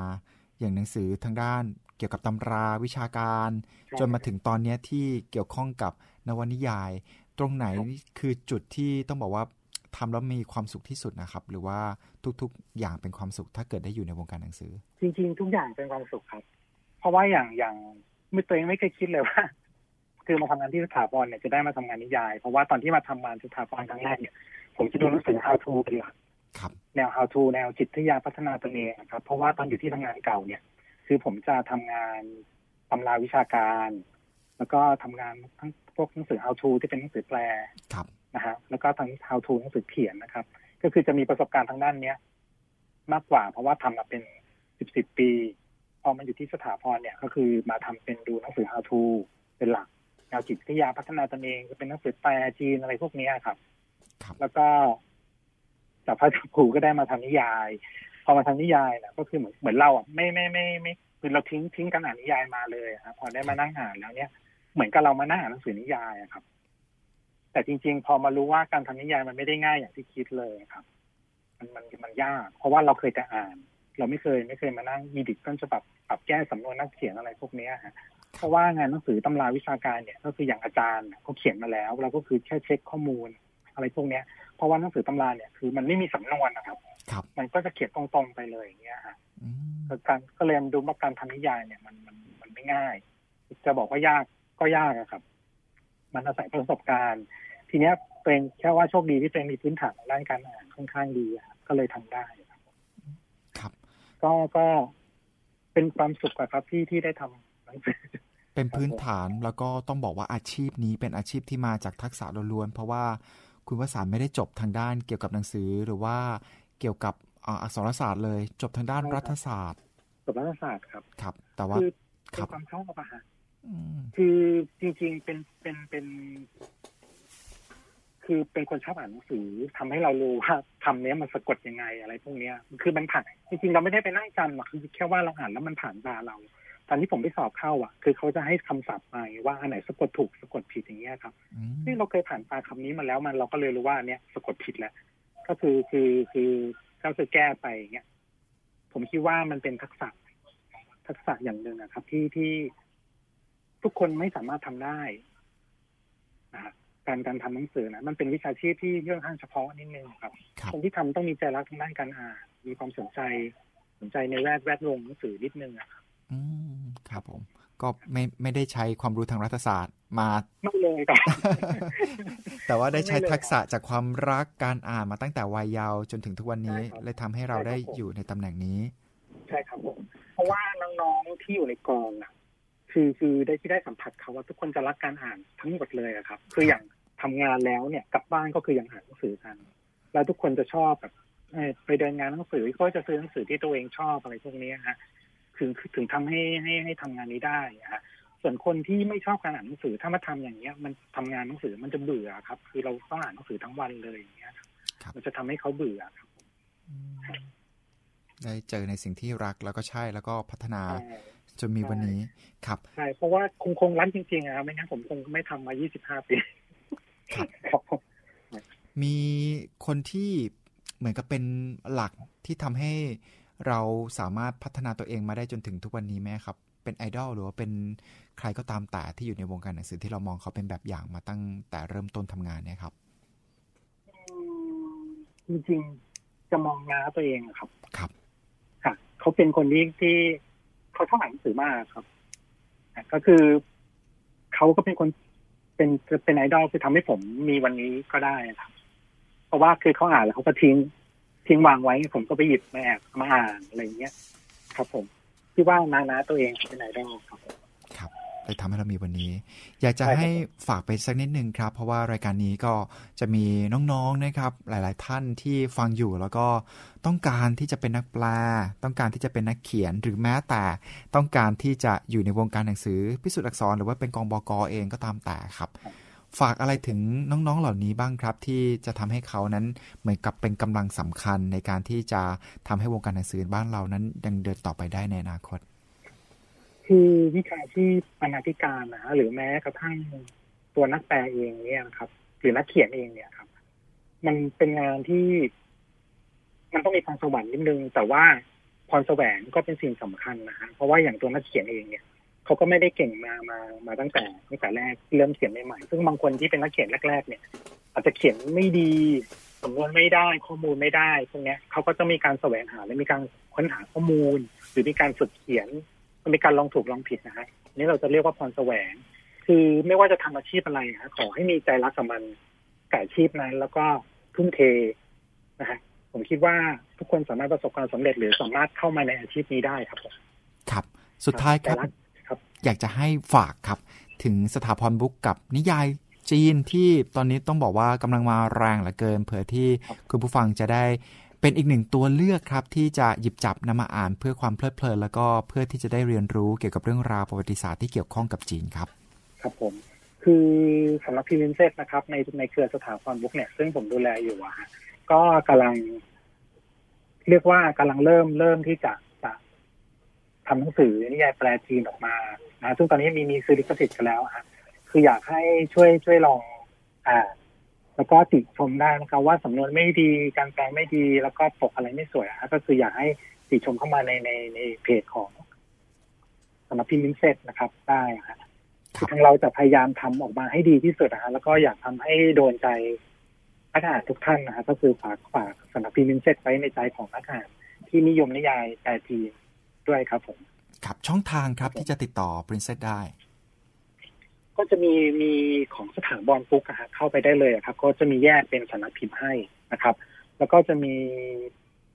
S1: อย่างหนังสือทางด้านเกี่ยวกับตำราวิชาการ
S2: ใช่
S1: จนมาถึงตอนเนี้ยที่เกี่ยวข้องกับนวนิยาย ตรงไหน
S2: ครับ
S1: คือจุดที่ต้องบอกว่าทำแล้วมีความสุขที่สุดนะครับ หรือว่าทุกๆ อย่างเป็นความสุขถ้าเกิดได้อยู่ในวงการหนังสือ
S2: จริง ๆ ทุกอย่างเป็นความสุขครับ เพราะว่าอย่างอย่างไม่ตัวเองไม่เคยคิดเลยว่าคือมาทำงานที่สถาบันเนี่ยจะได้มาทำงานนิยาย เพราะว่าตอนที่มาทำงานสถาบันครั้งแรกเนี่ยผมจะดูหนังสือ how to เป็นหลัก
S1: ครับ
S2: แนว how to แนวจิตวิทยาพัฒนาตนเองนะครับ เพราะว่าตอนอยู่ที่ทำงานเก่าเนี่ย คือผมจะทำงานตำราวิชาการ แล้วก็ทำงานทั้งพวกหนังสือ how to ที่เป็นหนังสือแปล
S1: ครับ
S2: นะฮะแล้วก็ทั้ง how to หนังสือเขียนนะครับ ก็คือจะมีประสบการณ์ทางด้านเนี้ย มากกว่าเพราะว่าทำมาเป็นสิบสิบปีพอมาอยู่ที่สถาพรเนี่ย ก็คือมาทำเป็นดูหนังสือ how to เป็นหลักแนวจิตวิทยาพัฒนาตนเองจะเป็นหนังสือแปลจีนอะไรพวกเนี้ยครับ
S1: ครับ
S2: แล้วก็ จากพระครูก็ได้มาทำนิยาย พอมาทำนิยายนี่ยก็คือเหมือนเหมือนเราอะไม่ไม่ไม่ไม่คือเราทิ้งทิ้งการอ่านนิยายมาเลยครับพอได้มานั่งอ่านแล้วเนี่ย เหมือนกับเรามานั่งอ่านหนังสือนิยายอะครับ แต่จริง ๆ พอมารู้ว่าการทำนิยายมันไม่ได้ง่ายอย่างที่คิดเลยครับ มันมันมันยาก เพราะว่าเราเคยแต่อ่าน เราไม่เคยไม่เคยมานั่งมีดิกต้นฉบับปรับแก้สำนวนนักเขียนอะไรพวกเนี้ยฮะเพราะว่างานหนังสือตำราวิชาการเนี่ย ก็คืออย่างอาจารย์เขาเขียนมาแล้ว เราก็คือแค่เช็คข้อมูล อะไรพวกเนี้ย เพราะว่าหนังสือตำราเนี่ยคือมันไม่มีสำนวนนะครับ
S1: ครับ
S2: มันก็จะเขียนตรงๆไปเลยอย่างเงี้ยฮะ
S1: อืม
S2: ก็การก็เลยดูว่าการทำนิยายเนี่ยมันมันมันไม่ง่าย จะบอกว่ายากก็ยากอะครับ มันอาศัยประสบการณ์ ทีเนี้ยเป็นแค่ว่าโชคดีที่เป็นมีพื้นฐานทางด้านการอ่านค่อนข้างดีอะครับก็เลยทำได้ครับ
S1: ครับ
S2: ก็ก็เป็นความสุขอะครับที่ที่ได้ทำหนังสือ
S1: เป็นพื้นฐานแล้วก็ต้องบอกว่าอาชีพนี้เป็นอาชีพที่มาจากทักษะล้วนๆเพราะว่า คุณวสานต์ไม่ได้จบทางด้านเกี่ยวกับหนังสือหรือว่าเกี่ยวกับอ่าอักษรศาสตร์เลยจบทางด้าน
S2: ใช่ครับ
S1: รัฐศาสตร์
S2: จบรัฐศาสตร์ครับ
S1: ครับ แต่ว่า
S2: คือ
S1: ค
S2: เป็
S1: รั
S2: น
S1: บ
S2: ความชอบอะฮะ
S1: อืม
S2: คือจริงๆเป็นเป็นเป็นคือเป็นคนชอบอ่านหนังสือทำให้เรารู้ว่าคำเนี้ยมันสะกดยังไงอะไรพวกเนี้ย คือมันผ่านจริงๆเราไม่ได้ไปนั่งจำหรอกคือแค่ว่าเราอ่านแล้วมันผ่านตาเรา ตอนที่ผมไปสอบเข้าอะ คือเขาจะให้คำศัพท์มาว่าอันไหนสะกดถูกสะกดผิดอย่างเงี้ยครับ
S1: อืม
S2: นี่เราเคยผ่านตาคำนี้มาแล้วมันเราก็เลยรู้ว่าอันเนี้ยสะกดผิดแล้วก็คือคือคือก็คือแก้ไปอย่างเงี้ยผมคิดว่ามันเป็นทักษะทักษะอย่างหนึ่งนะครับ ที่ที่ทุกคนไม่สามารถทำได้นะฮะการการทำหนังสือนะมันเป็นวิชาชีพที่ค่อนข้างเฉพาะนิดนึงครับ
S1: ครับ
S2: คนที่ทำต้องมีใจรักทางด้านการอ่านมีความสนใจ สนใจในแวดแวดวงหนังสือนิดนึงอะครับ
S1: อืมครับผม ก็ไม่ไม่ได้ใช้ความรู้ทางรัฐศาสตร์มา
S2: ไม่เลยครับ
S1: แต่ว่าได้ใช้
S2: ไม่เลย
S1: ทักษะจากความรักการอ่านมาตั้งแต่วัยเยาว์จนถึงทุกวันนี้
S2: ใช่ครับ
S1: เลยทำให้เรา
S2: ใช่ครับ
S1: ได้
S2: ผม
S1: อยู่ในตำแหน่งนี้
S2: ใช่ครับผมเพราะว่าน้องๆที่อยู่ในกองอะ คือคือได้ที่ได้สัมผัสเขาว่าทุกคนจะรักการอ่านทั้งหมดเลยอะครับ คืออย่างทำงานแล้วเนี่ยกลับบ้านก็คือยังอ่านหนังสือกัน แล้วทุกคนจะชอบแบบเอ่อไปเดินงานหนังสือก็จะซื้อหนังสือที่ตัวเองชอบอะไรพวกนี้ฮะ ถึงถึงทำให้ให้ให้ทำงานนี้ได้อะฮะส่วนคนที่ไม่ชอบการอ่านหนังสือถ้ามาทำอย่างเงี้ย มันทำงานหนังสือมันจะเบื่อครับ คือเราต้องอ่านหนังสือทั้งวันเลยอย่างเงี้ยครับ
S1: ครับ
S2: มันจะทำให้เขาเบื่อครับ
S1: ได้เจอในสิ่งที่รักแล้วก็ใช่แล้วก็พัฒนา
S2: ใช่
S1: จนมีวันนี้ครับ
S2: ใช่เพราะว่าคงคงรักจริงๆอะครับไม่งั้นผมคงไม่ทำมา 25 ปี
S1: ครับ
S2: ครับผม
S1: มีคนที่เหมือนกับเป็นหลักที่ทำให้ เราสามารถพัฒนาตัวเองมาได้จนถึงทุกวันนี้ไหมครับ เป็นไอดอลหรือว่าเป็นใครก็ตามแต่ที่อยู่ในวงการหนังสือที่เรามองเขาเป็นแบบอย่างมาตั้งแต่เริ่มต้นทำงานเนี่ยครับ
S2: จริงๆจะมองน้าตัวเองอะครับ
S1: ครับ
S2: ค่ะ เขาเป็นคนที่ที่เขาชอบอ่านหนังสือมากครับอะก็คือเขาก็เป็นคนเป็นเป็นไอดอลคือทำให้ผมมีวันนี้ก็ได้ครับ เพราะว่าคือเขาอ่านแล้วเขาก็ทิ้ง ทิ้งวางไว้ ผมก็ไปหยิบมาแอบมาอ่านอะไรอย่างเงี้ยครับผมที่ว่านานาตัวเองเป็นไอดอลครับผม
S1: ครับเลยทำให้เรามีวันนี้ อยากจะให้ฝากไปสักนิดนึงครับ เพราะว่ารายการนี้ก็จะมีน้องๆนะครับ หลาย ๆ ท่านที่ฟังอยู่แล้วก็ต้องการที่จะเป็นนักแปล ต้องการที่จะเป็นนักเขียนหรือแม้แต่ต้องการที่จะอยู่ในวงการหนังสือพิสูจน์อักษร หรือว่าเป็นกองบกเองก็ตามแต่ครับ ฝากอะไรถึงน้องๆเหล่านี้บ้างครับ ที่จะทำให้เขานั้นเหมือนกับเป็นกำลังสำคัญในการที่จะทำให้วงการหนังสือบ้านเรานั้นยังเดินต่อไปได้ในอนาคต
S2: คือวิชาชีพบรรณาธิการนะหรือแม้กระทั่งตัวนักแปลเองเนี่ยครับ หรือนักเขียนเองเนี่ยครับ มันเป็นงานที่ มันต้องมีพรสวรรค์นิดนึง แต่ว่าพรแสวงก็เป็นสิ่งสำคัญนะฮะเพราะว่าอย่างตัวนักเขียนเองเนี่ย เขาก็ไม่ได้เก่งมามามาตั้งแต่ตั้งแต่แรกเริ่มเขียนใหม่ๆซึ่งบางคนที่เป็นนักเขียนแรก ๆ เนี่ย อาจจะเขียนไม่ดีสำนวนไม่ได้ข้อมูลไม่ได้พวกนี้เขาก็จะมีการแสวงหาและมีการค้นหาข้อมูล หรือมีการฝึกเขียนมันมีการลองถูกลองผิดนะฮะนี่เราจะเรียกว่าพรแสวง คือไม่ว่าจะทำอาชีพอะไรฮะขอให้มีใจรักกับมันกับอาชีพนั้น แล้วก็ทุ่มเทนะฮะผมคิดว่าทุกคนสามารถประสบความสำเร็จหรือสามารถเข้ามาในอาชีพนี้ได้ครับผม
S1: ครับ สุดท้ายครับ
S2: ครับ
S1: อยากจะให้ฝากครับ ถึงสถาพรบุ๊คส์กับนิยายจีนที่ตอนนี้ต้องบอกว่ากำลังมาแรงเหลือเกิน เผื่อที่คุณผู้ฟังจะได้เป็นอีกหนึ่งตัวเลือกครับ ที่จะหยิบจับนำมาอ่านเพื่อความเพลิดเพลิน แล้วก็เพื่อที่จะได้เรียนรู้เกี่ยวกับเรื่องราวประวัติศาสตร์ที่เกี่ยวข้องกับจีนครับ
S2: ครับผม คือสำหรับปริ๊นเซสนะครับ ในในเครือสถาพรบุ๊คส์เนี่ยซึ่งผมดูแลอยู่อะก็กำลัง เรียกว่ากำลังเริ่มเริ่มที่จะจะทำหนังสือนิยายแปลจีนออกมา นะซึ่งตอนนี้มีมีซื้อลิขสิทธิ์กันแล้วฮะคืออยากให้ช่วยช่วยลองอ่าแล้วก็ติชมได้นะครับว่าสำนวนไม่ดีการแปลไม่ดีแล้วก็ปกอะไรไม่สวยก็คืออยากให้ติชมเข้ามาในในในเพจของสำนักพิมพ์มินเซตนะครับ ได้ครับทางเราจะพยายามทำออกมาให้ดีที่สุดนะฮะแล้วก็อยากทำให้โดนใจนักอ่านทุกท่านนะฮะก็คือฝากฝากสำนักพิมพ์ปริ๊นเซสไว้ในใจของนักอ่านที่นิยมนิยายแปลจีน้วยครับผม
S1: ครับช่องทางครับที่จะติดต่อปริ๊นเซสได้
S2: ก็จะมีมีของสถาพรบุ๊คส์อะเข้าไปได้เลยครับ ก็จะมีแยกเป็นสำนักพิมพ์ให้นะครับ แล้วก็จะมี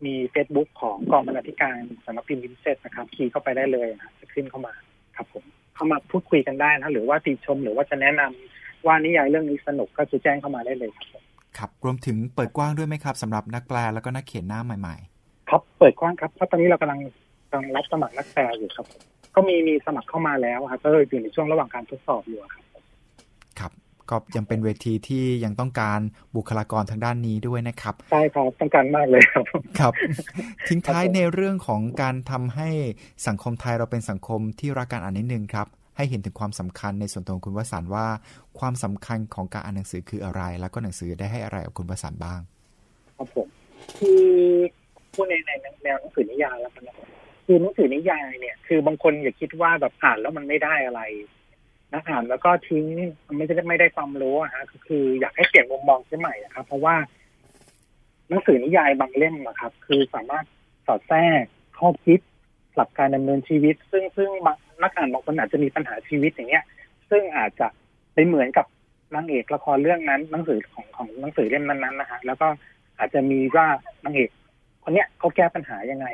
S2: มีเฟซบุ๊กของกองบรรณาธิการสำนักพิมพ์ปริ๊นเซสนะครับ key เข้าไปได้เลยนะจะขึ้นเข้ามาครับผมเข้ามาพูดคุยกันได้นะหรือว่าติชมหรือว่าจะแนะนำว่านิยายเรื่องนี้สนุกก็จะแจ้งเข้ามาได้เลยครับ
S1: ครับรวมถึงเปิดกว้างด้วยไหมครับสำหรับนักแปลแล้วก็นักเขียนหน้าใหม่
S2: ๆ ครับเปิดกว้างครับเพราะตอนนี้เรากำลัง กำลังรับสมัครนักแปลอยู่ครับ ก็มีมีสมัครเข้ามาแล้วครับก็อยู่ในช่วงระหว่างการทดสอบอยู่ครับ
S1: ครับก็ยังเป็นเวทีที่ยังต้องการบุคลากรทางด้านนี้ด้วยนะครับ
S2: ใช่ครับต้องการมากเลยครับ
S1: ครับ ทิ้งท้ายในเรื่องของการทำให้สังคมไทยเราเป็นสังคมที่รักการอ่านนิดนึงครับ ให้เห็นถึงความสำคัญในส่วนตัวคุณวสันต์ว่า ความสำคัญของการอ่านหนังสือคืออะไร แล้วก็หนังสือได้ให้อะไรกับคุณวสันต์บ้าง
S2: ครับผมคือพูดในในแนวหนังสือนิยายแล้วกันนะคื คือหนังสือนิยายเนี่ย คือบางคนอย่าคิดว่าแบบอ่านแล้วมันไม่ได้อะไรนะอ่านแล้วก็ทิ้งมันไม่ได้ไม่ได้ความรู้อะฮะคืออยากให้เปลี่ยนมุมมองใหม่อะครับ เพราะว่าหนังสือนิยายบางเล่มนะครับ คือสามารถสอดแทรกข้อคิดหลักการดำเนินชีวิต ซึ่งซึ่งนักอ่านบางคนอาจจะมีปัญหาชีวิตอย่างเงี้ย ซึ่งอาจจะไปเหมือนกับนางเอกละครเรื่องนั้นหนังสือของของหนังสือเล่มนั้นๆนะฮะแล้วก็อาจจะมีว่านางเอกคนเนี้ยเขาแก้ปัญหายังไง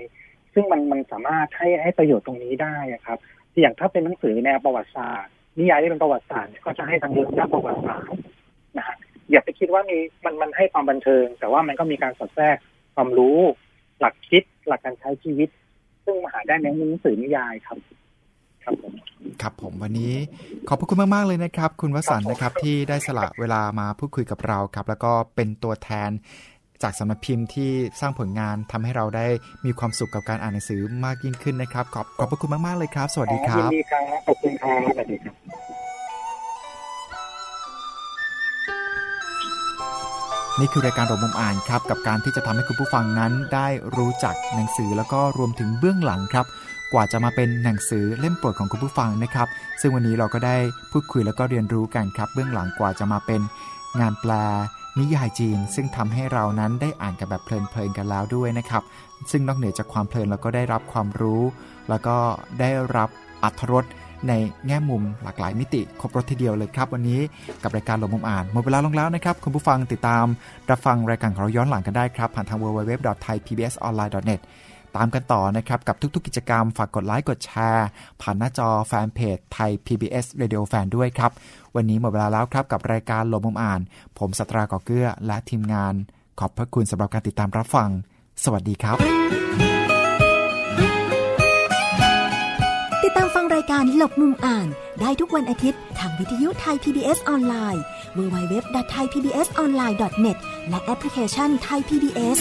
S2: ซึ่งมันมันสามารถให้ให้ประโยชน์ตรงนี้ได้ครับอย่างถ้าเป็นหนังสือแนวประวัติศาสตร์นิยายที่เป็นประวัติศาสตร์ก็จะให้ทางเรื่องด้านประวัติศาสตร์นะฮะอย่าไปคิดว่ามีมันมันให้ความบันเทิง แต่ว่ามันก็มีการสอดแทรกความรู้ หลักคิดหลักการใช้ชีวิต ซึ่งมาหาได้ในหนังสือนิยายครับครับผม
S1: ครับผมวันนี้ขอบพระคุณมาก ๆ เลยนะครับ คุณวสันต์นะครับที่ได้สละเวลามาพูดคุยกับเราครับ แล้วก็เป็นตัวแทน จากสำนักพิมพ์ที่สร้างผลงานทำให้เราได้มีความสุขกับการอ่านหนังสือมากยิ่งขึ้นนะครับ ขอบขอบพระคุณมากๆเลยครับ สวัสดีครับยิ
S2: นดีครับขอบคุณครับสวัสดีครับ
S1: นี่คือรายการระมุมอ่านครับกับการที่จะทำให้คุณผู้ฟังนั้นได้รู้จักหนังสือแล้วก็รวมถึงเบื้องหลังครับ กว่าจะมาเป็นหนังสือเล่มโปรดของคุณผู้ฟังนะครับ ซึ่งวันนี้เราก็ได้พูดคุยแล้วก็เรียนรู้กันครับ เบื้องหลังกว่าจะมาเป็นงานแปล นิยายจีน ซึ่งทำให้เรานั้นได้อ่านกันแบบเพลินๆกันแล้วด้วยนะครับ ซึ่งนอกเหนือจากความเพลินเราก็ได้รับความรู้ แล้วก็ได้รับอัธรสในแง่มุมหลากหลายมิติครบรถทีเดียวเลยครับ วันนี้กับรายการหลบมุมอ่านหมดเวลาลงแล้วนะครับ คุณผู้ฟังติดตามรับฟังรายการของเราย้อนหลังกันได้ครับ ผ่านทาง www.thaipbsonline.net ตามกันต่อนะครับ กับทุก ๆ กิจกรรมฝากกดไลค์กดแชร์ ผ่านหน้าจอแฟนเพจไทย PBS Radio Fan ด้วยครับ วันนี้หมดเวลาแล้วครับกับรายการลมมุมอ่าน ผมสตราก่อเกื้อ และทีมงาน ขอบพระคุณสำหรับการติดตามรับฟัง สวัสดีครับ
S3: ติดตามฟังรายการหลบมุมอ่าน ได้ทุกวันอาทิตย์ ทางวิทยุไทย PBS ออนไลน์ www.thaipbsonline.net และแอปพลิเคชันไทย PBS